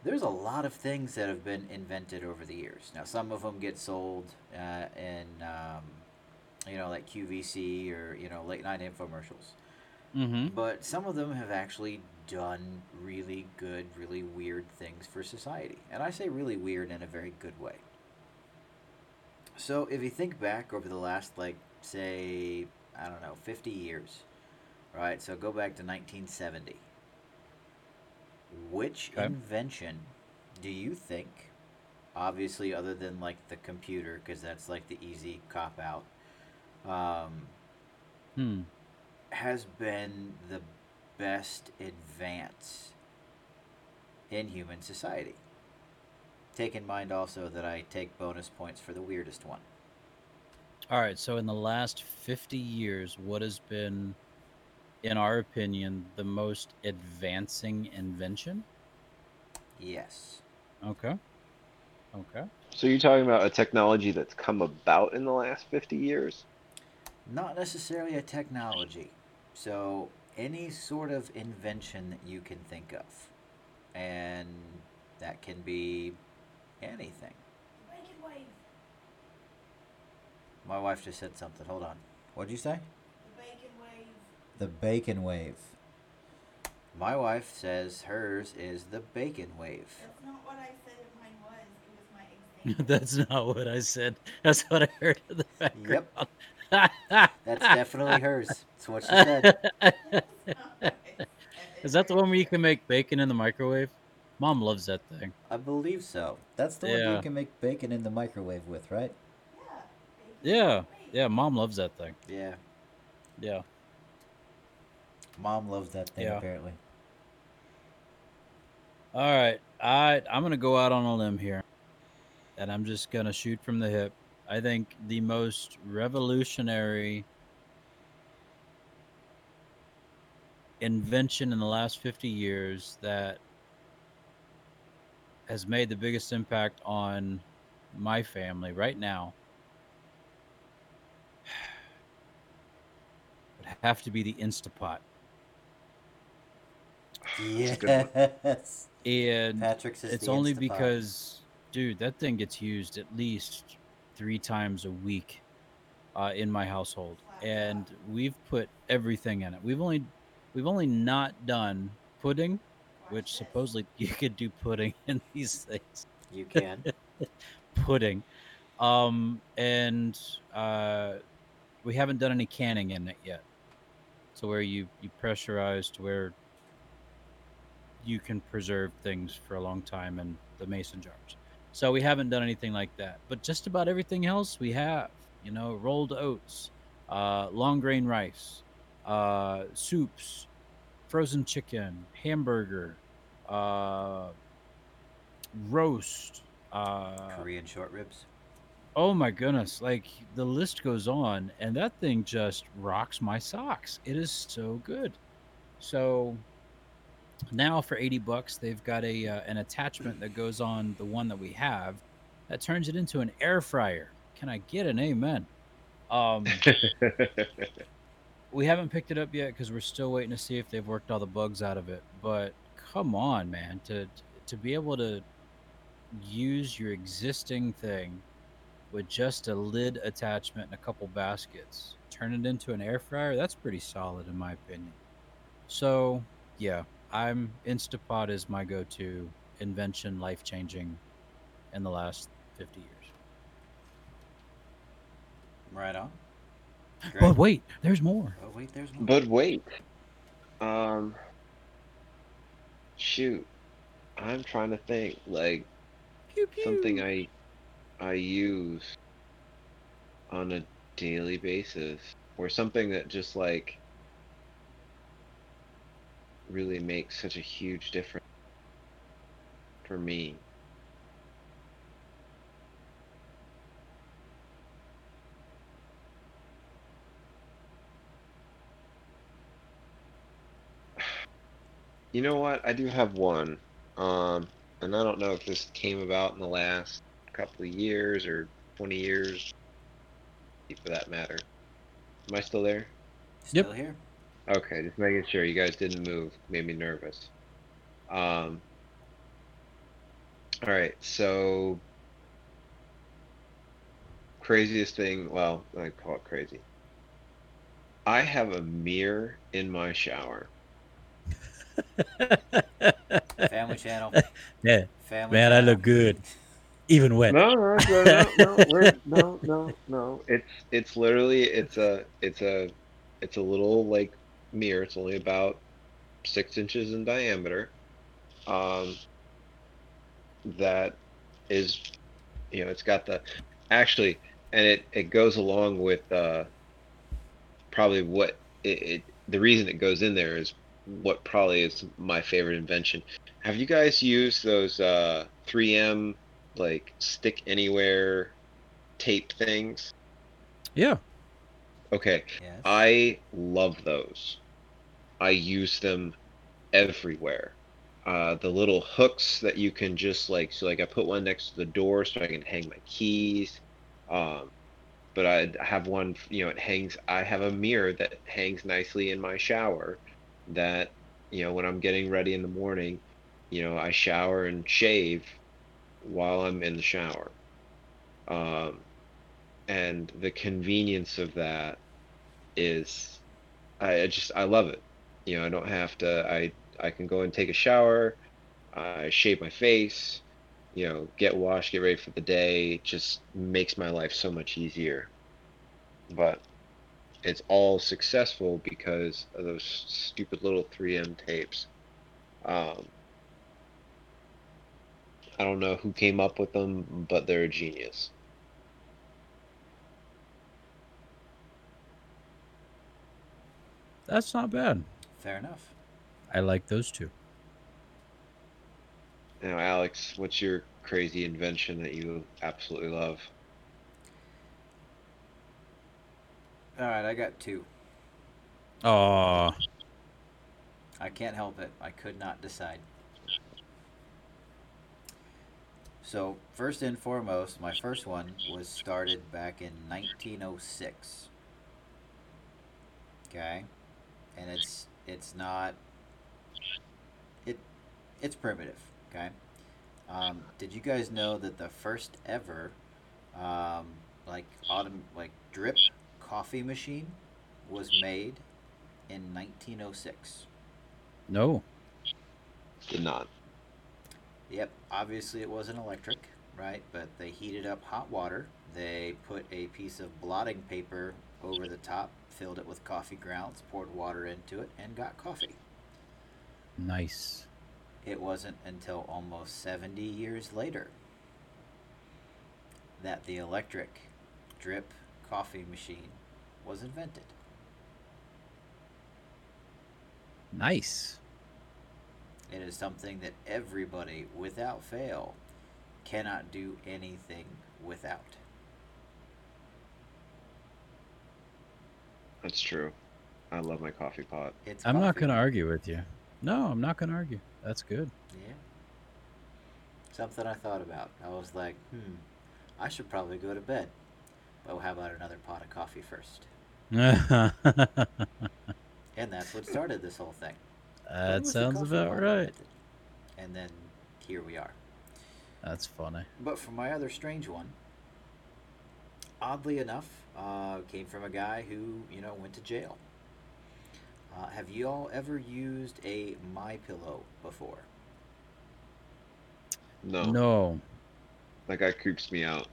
there's a lot of things that have been invented over the years. Now, some of them get sold uh, in, um, you know, like QVC or you know late night infomercials. Mm-hmm. But some of them have actually done really good, really weird things for society. And I say really weird in a very good way. So if you think back over the last, like, say, I don't know, 50 years, right? So go back to 1970. Which Okay. invention do you think, obviously, other than like the computer, because that's like the easy cop out, um, Hmm. has been the best advance in human society. Take in mind also that I take bonus points for the weirdest one. All right. So, in the last 50 years, what has been, in our opinion, the most advancing invention? Yes. Okay. Okay. So you're talking about a technology that's come about in the last 50 years? Not necessarily a technology. So, any sort of invention that you can think of. And that can be anything. Bacon wave. My wife just said something. Hold on. What'd you say? The bacon wave. The bacon wave. My wife says hers is the bacon wave. That's not what I said mine was. It was my (laughs) example. That's not what I said. That's what I heard in the background. That's definitely hers. That's what she said. That's not what I said. Is that the one where you can make bacon in the microwave? Mom loves that thing. I believe so. That's the one Yeah. you can make bacon in the microwave with, right? Yeah. Yeah. Yeah, mom loves that thing. Yeah. Yeah. Mom loves that thing Yeah. apparently. All right. I I'm gonna go out on a limb here, and I'm just gonna shoot from the hip. I think the most revolutionary invention in the last 50 years that has made the biggest impact on my family right now (sighs) would have to be the Instapot. (sighs) That's a. Yes. And Patrick says it's the only Instapot. because dude that thing gets used at least three times a week uh, in my household. And we've put everything in it. We've only we've only not done pudding which supposedly (laughs) you could do pudding in these things. You can. (laughs) pudding. Um and uh we haven't done any canning in it yet. So where you you pressurize to where you can preserve things for a long time in the mason jars so we haven't done anything like that but just about everything else we have you know rolled oats uh long grain rice uh soups frozen chicken hamburger uh roast uh Korean short ribs. Oh my goodness, like the list goes on and that thing just rocks my socks. It is so good. So now for 80 bucks they've got a uh, an attachment that goes on the one that we have that turns it into an air fryer. Can I get an amen? Um (laughs) we haven't picked it up yet cuz we're still waiting to see if they've worked all the bugs out of it. But come on, man, to to be able to use your existing thing with just a lid attachment and a couple baskets, turn it into an air fryer, that's pretty solid in my opinion. So, yeah, I'm Instapot is my go-to invention, life-changing in the last 50 years. Right on. But wait, there's more. Oh wait, there's more. But wait. Um. Shoot. I'm trying to think. Like Pew, pew. something I I use on a daily basis or something that just like really makes such a huge difference for me. (sighs) You know what? I do have one. Um, and I don't know if this came about in the last couple of years or 20 years, for that matter. Am I still there? Yep. Still here? Okay, just making sure you guys didn't move. Made me nervous. Um. All right, so craziest thing. Well, I call it crazy. I have a mirror in my shower. (laughs) Family channel. (laughs) yeah, Family man, I look good, even wet. No, no, no, no, no, (laughs) no, no, no. It's it's literally it's a it's a it's a little like mirror. It's only about six inches in diameter. Um, that is, you know, it's got the actually, and it it goes along with uh, probably what it, it the reason it goes in there is what probably is my favorite invention. Have you guys used those uh 3M like stick anywhere tape things? Yeah, Okay, Yes. I love those. I use them everywhere. Uh, the little hooks that you can just like, so like I put one next to the door so I can hang my keys. Um, but I have one, you know, it hangs, I have a mirror that hangs nicely in my shower that, you know, when I'm getting ready in the morning, you know, I shower and shave while I'm in the shower. Um, and the convenience of that is I I just I love it. You know, I don't have to I I can go and take a shower, I shave my face, you know, get washed, get ready for the day. It just makes my life so much easier. But it's all successful because of those stupid little 3M tapes. Um, I don't know who came up with them, but they're a genius. that's not bad. Fair enough. I like those two. Now, Alex, what's your crazy invention that you absolutely love? All right, I got two. Oh, I can't help it. I could not decide. So, first and foremost, my first one was started back in 1906. Okay? And it's it's not it it's primitive, okay? Um, did you guys know that the first ever um, like autumn like drip coffee machine was made in 1906? no. Did not. Yep, obviously it wasn't electric, right? But they heated up hot water. They put a piece of blotting paper over the top, filled it with coffee grounds, poured water into it, and got coffee. Nice. It wasn't until almost 70 years later that the electric drip coffee machine was invented. Nice. It is something that everybody, without fail, cannot do anything without. That's true. I love my coffee pot. It's I'm not coffee. going to argue with you. No, I'm not going to argue. That's good. Yeah. Something I thought about. I was like, hmm, I should probably go to bed. But how about another pot of coffee first? (laughs) And that's what started this whole thing. That sounds about right. And then here we are. That's funny. But for my other strange one, oddly enough, uh, came from a guy who, you know, went to jail. Uh, have you all ever used a My Pillow before? No, No. that guy creeps me out.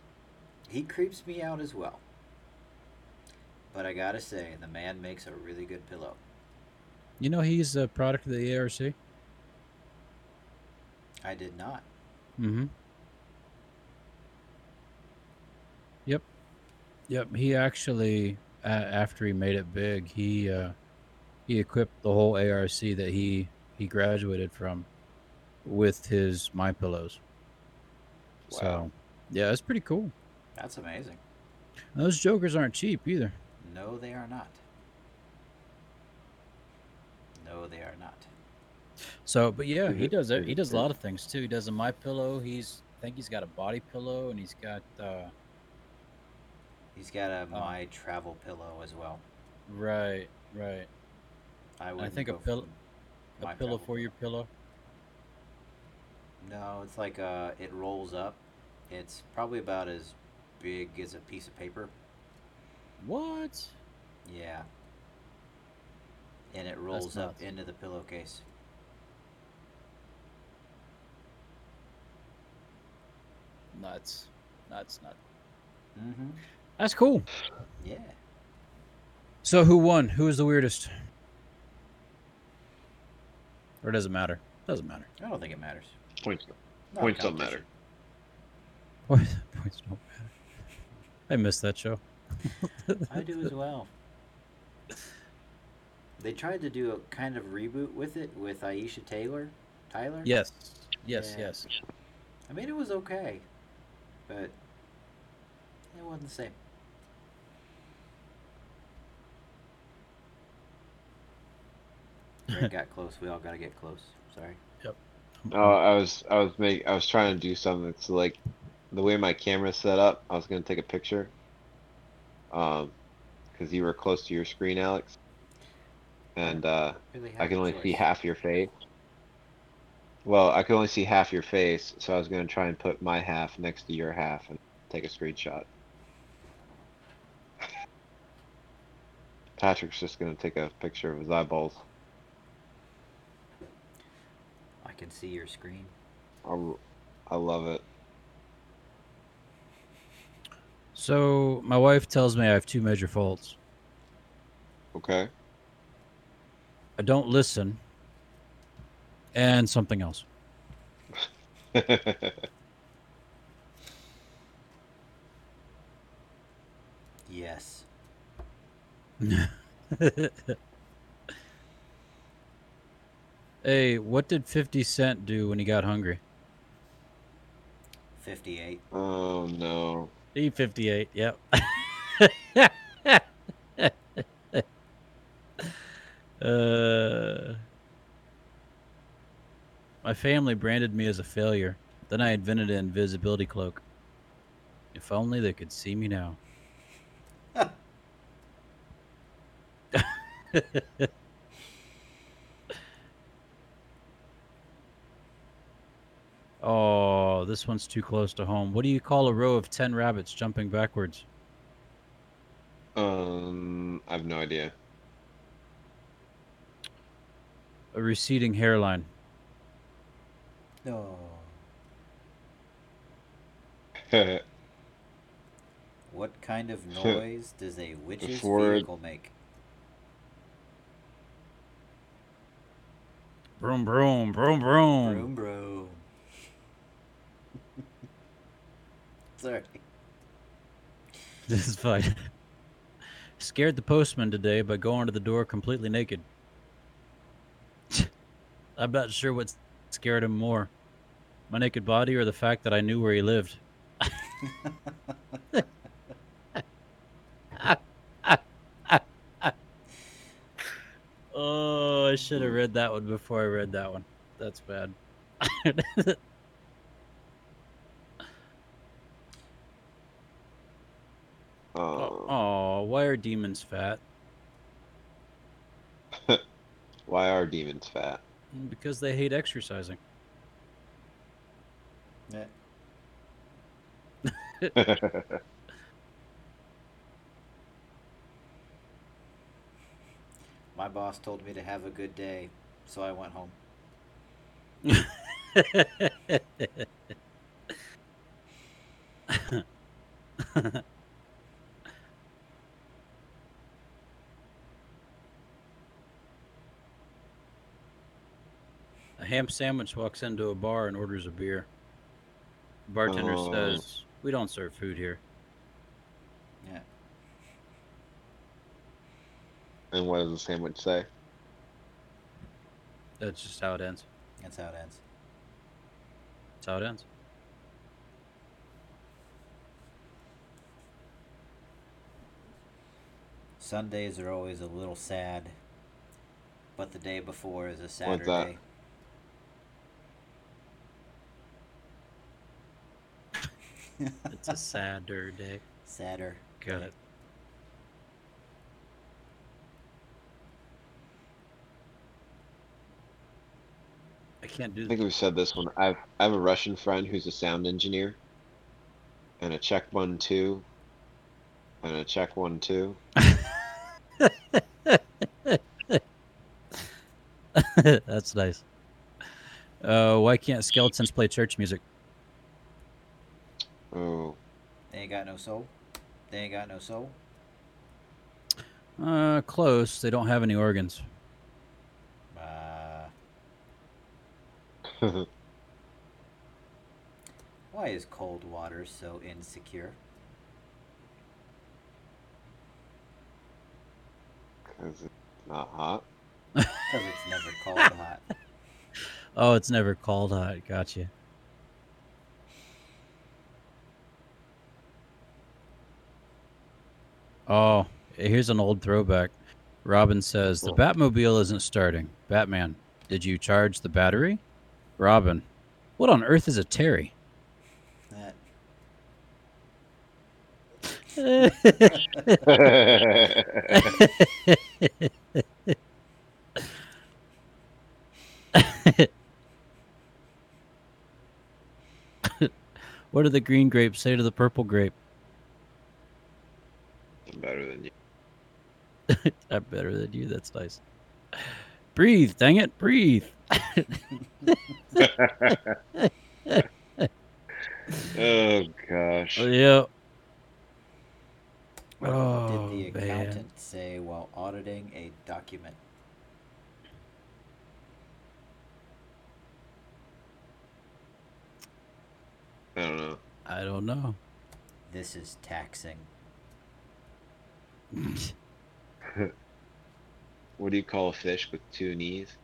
He creeps me out as well. But I gotta say, the man makes a really good pillow. You know he's a product of the ARC? I did not. Mm-hmm. Yep. He actually a- after he made it big, he uh, he equipped the whole ARC that he he graduated from with his my pillows. So Wow. yeah, it's pretty cool. That's amazing. Those jokers aren't cheap either. No, they are not. No, they are not. So, but yeah, he does. He does a lot of things too. He does a my pillow. He's I think he's got a body pillow and he's got uh, He's got a Oh. my travel pillow as well. right, right. I I think a pillow a pillow for your pillow. No, it's like uh, it rolls up. It's probably about as big as a piece of paper. What? Yeah. And it rolls up into the pillowcase. Nuts, nuts, nuts. Mm-hmm. That's cool. Yeah. So who won? Who was the weirdest? Or does it matter? Doesn't matter. I don't think it matters. Points. Not Points don't matter. competition. (laughs) Points don't matter. I missed that show. (laughs) I do as well. They tried to do a kind of reboot with it with Aisha Taylor. Tyler? Yes, yes, Yeah. yes. I mean, it was okay, but it wasn't the same. Greg got close. We all got to get close. Sorry. Oh, I was I was make I was trying to do something. So like, the way my camera's set up, I was gonna take a picture. Um, because you were close to your screen, Alex. And uh, Really I can a only see half your face. Well, I could only see half your face, so I was gonna try and put my half next to your half and take a screenshot. (laughs) Patrick's just gonna take a picture of his eyeballs. I can see your screen. I, I love it. So my wife tells me I have two major faults. Okay. I don't listen, and something else. (laughs) Yes. (laughs) hey, what did Fifty Cent do when he got hungry? 58. oh no. E fifty eight. Yep. (laughs) uh, my family branded me as a failure. Then I invented an invisibility cloak. If only they could see me now. (laughs) (laughs) oh, this one's too close to home. What do you call a row of 10 rabbits jumping backwards? Um, I have no idea. A receding hairline. No. (laughs) What kind of (laughs) noise does a witch's Before- vehicle make? Broom, broom, broom, broom. Broom, broom. Sorry. This is fine. Scared the postman today by going to the door completely naked. (laughs) I'm not sure what scared him more my naked body or the fact that I knew where he lived. (laughs) oh, I should have read that one before I read that one. That's bad. (laughs) Um, oh, why are demons fat? (laughs) why are demons fat? Because they hate exercising. Yeah. (laughs) My boss told me to have a good day, so I went home. (laughs) ham sandwich walks into a bar and orders a beer. Bartender Oh. says, "We don't serve food here." Yeah. And what does the sandwich say? That's just how it ends. That's how it ends. That's how it ends. Sundays are always a little sad. But the day before is a What's Saturday. that? (laughs) It's a sadder day. Sadder. Got it. I can't do I think that. we've said this one. I've I have a Russian friend who's a sound engineer, and a check one two, and a check one two. (laughs) That's nice. Uh, why can't skeletons play church music? Oh, They ain't got no soul. They ain't got no soul. Uh, close. They don't have any organs. Uh, (laughs) why is cold water so insecure? because it's not hot. (laughs) Because it's never cold hot. (laughs) Oh, it's never called hot. Gotcha. Oh, here's an old throwback. Robin says the Batmobile isn't starting. Batman, did you charge the battery? Robin, what on earth is a Terry? That (laughs) what do the green grapes say to the purple grape? I'm better than you. (laughs) I'm better than you. That's nice. Breathe, dang it, breathe. (laughs) (laughs) Oh gosh. Oh, yeah. what Oh, did the oh, man. accountant say while auditing a document? I don't know. I don't know. This is taxing. What do you call a fish with two knees?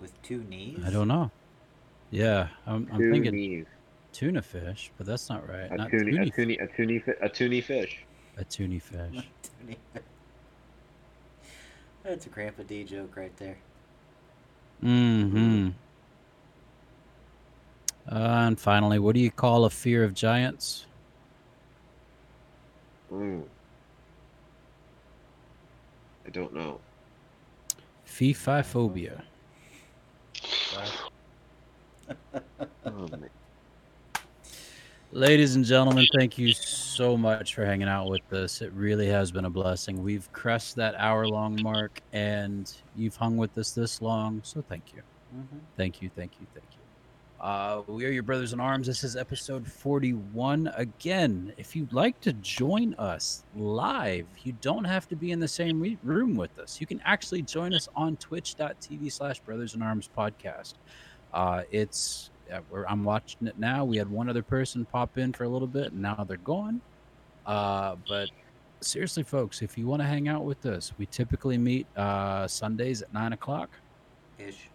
With two knees? I don't know. Yeah, I'm, I'm thinking knees. tuna fish, but that's not right. A not toonie, a toonie- toonie, a toonie, fi- a toonie fish. a toonie (laughs) fish. That's a Grandpa D joke right there. Mm-hmm. Uh, and finally, what do you call a fear of giants? Mm. I don't know. Fee-fi-phobia. Oh. Ladies and gentlemen, thank you so much for hanging out with us. It really has been a blessing. We've crossed that hour-long mark, and you've hung with us this long, so thank you. Mm-hmm. Thank you, thank you, thank you. Uh, we are your brothers in arms. This is episode 41. Again, if you'd like to join us live, you don't have to be in the same re- room with us. You can actually join us on twitch.tv slash brothers in arms podcast. Uh, it's, uh, I'm watching it now. We had one other person pop in for a little bit, and now they're gone. Uh, but seriously, folks, if you want to hang out with us, we typically meet uh, Sundays at 9 o'clock Ish.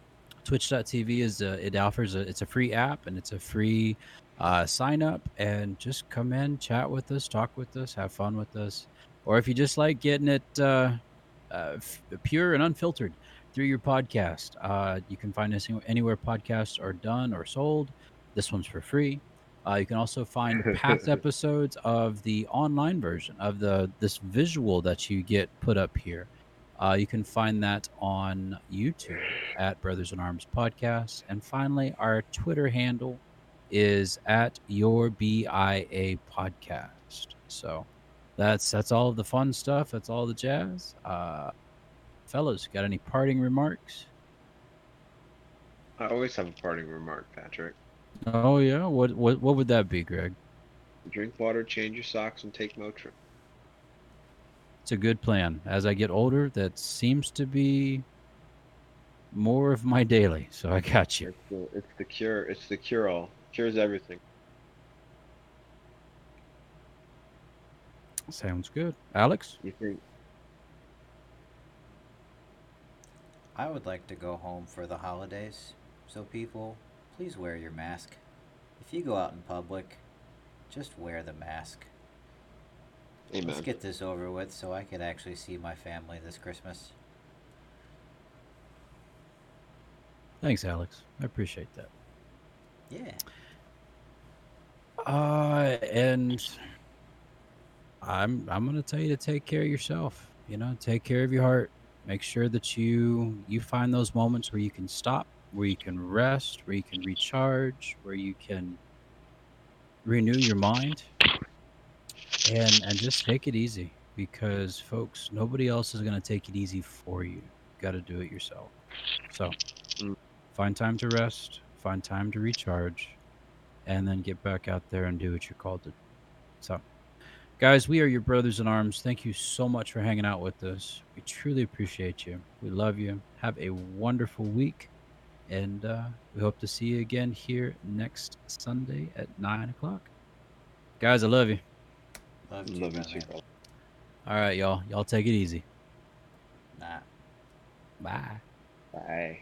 twitch.tv is a, it offers a it's a free app and it's a free uh, sign up and just come in chat with us talk with us have fun with us. Or if you just like getting it uh, uh, f- pure and unfiltered through your podcast uh, you can find us anywhere podcasts are done or sold. This one's for free. Uh, you can also find past (laughs) episodes of the online version of the this visual that you get put up here uh, you can find that on YouTube at Brothers in Arms Podcast. And finally, our Twitter handle is at your BIA Podcast. So that's that's all of the fun stuff. That's all the jazz. Uh, fellas, got any parting remarks? I always have a parting remark, Patrick. Oh yeah, what what what would that be, Greg? Drink water, change your socks, and take Motrin. It's a good plan. As I get older, that seems to be more of my daily. So I got you. It's the, it's the cure. It's the cure-all. Cures everything. Sounds good. Alex? You think? I would like to go home for the holidays. So, people, please wear your mask. If you go out in public, just wear the mask. Amen. Let's get this over with so I could actually see my family this Christmas. Thanks, Alex. I appreciate that. Yeah. Uh, and I'm I'm gonna tell you to take care of yourself. You know, take care of your heart. Make sure that you you find those moments where you can stop, where you can rest, where you can recharge, where you can renew your mind, and and just take it easy. Because folks, nobody else is gonna take it easy for you. You got to do it yourself. So, Mm. find time to rest, find time to recharge, and then get back out there and do what you're called to. So, guys, we are your brothers in arms. Thank you so much for hanging out with us. We truly appreciate you. We love you. Have a wonderful week, and uh, we hope to see you again here next Sunday at nine o'clock. Guys, I love you. Love you, Love you too, brother. All right, y'all. Y'all take it easy. Nah. Bye. Bye.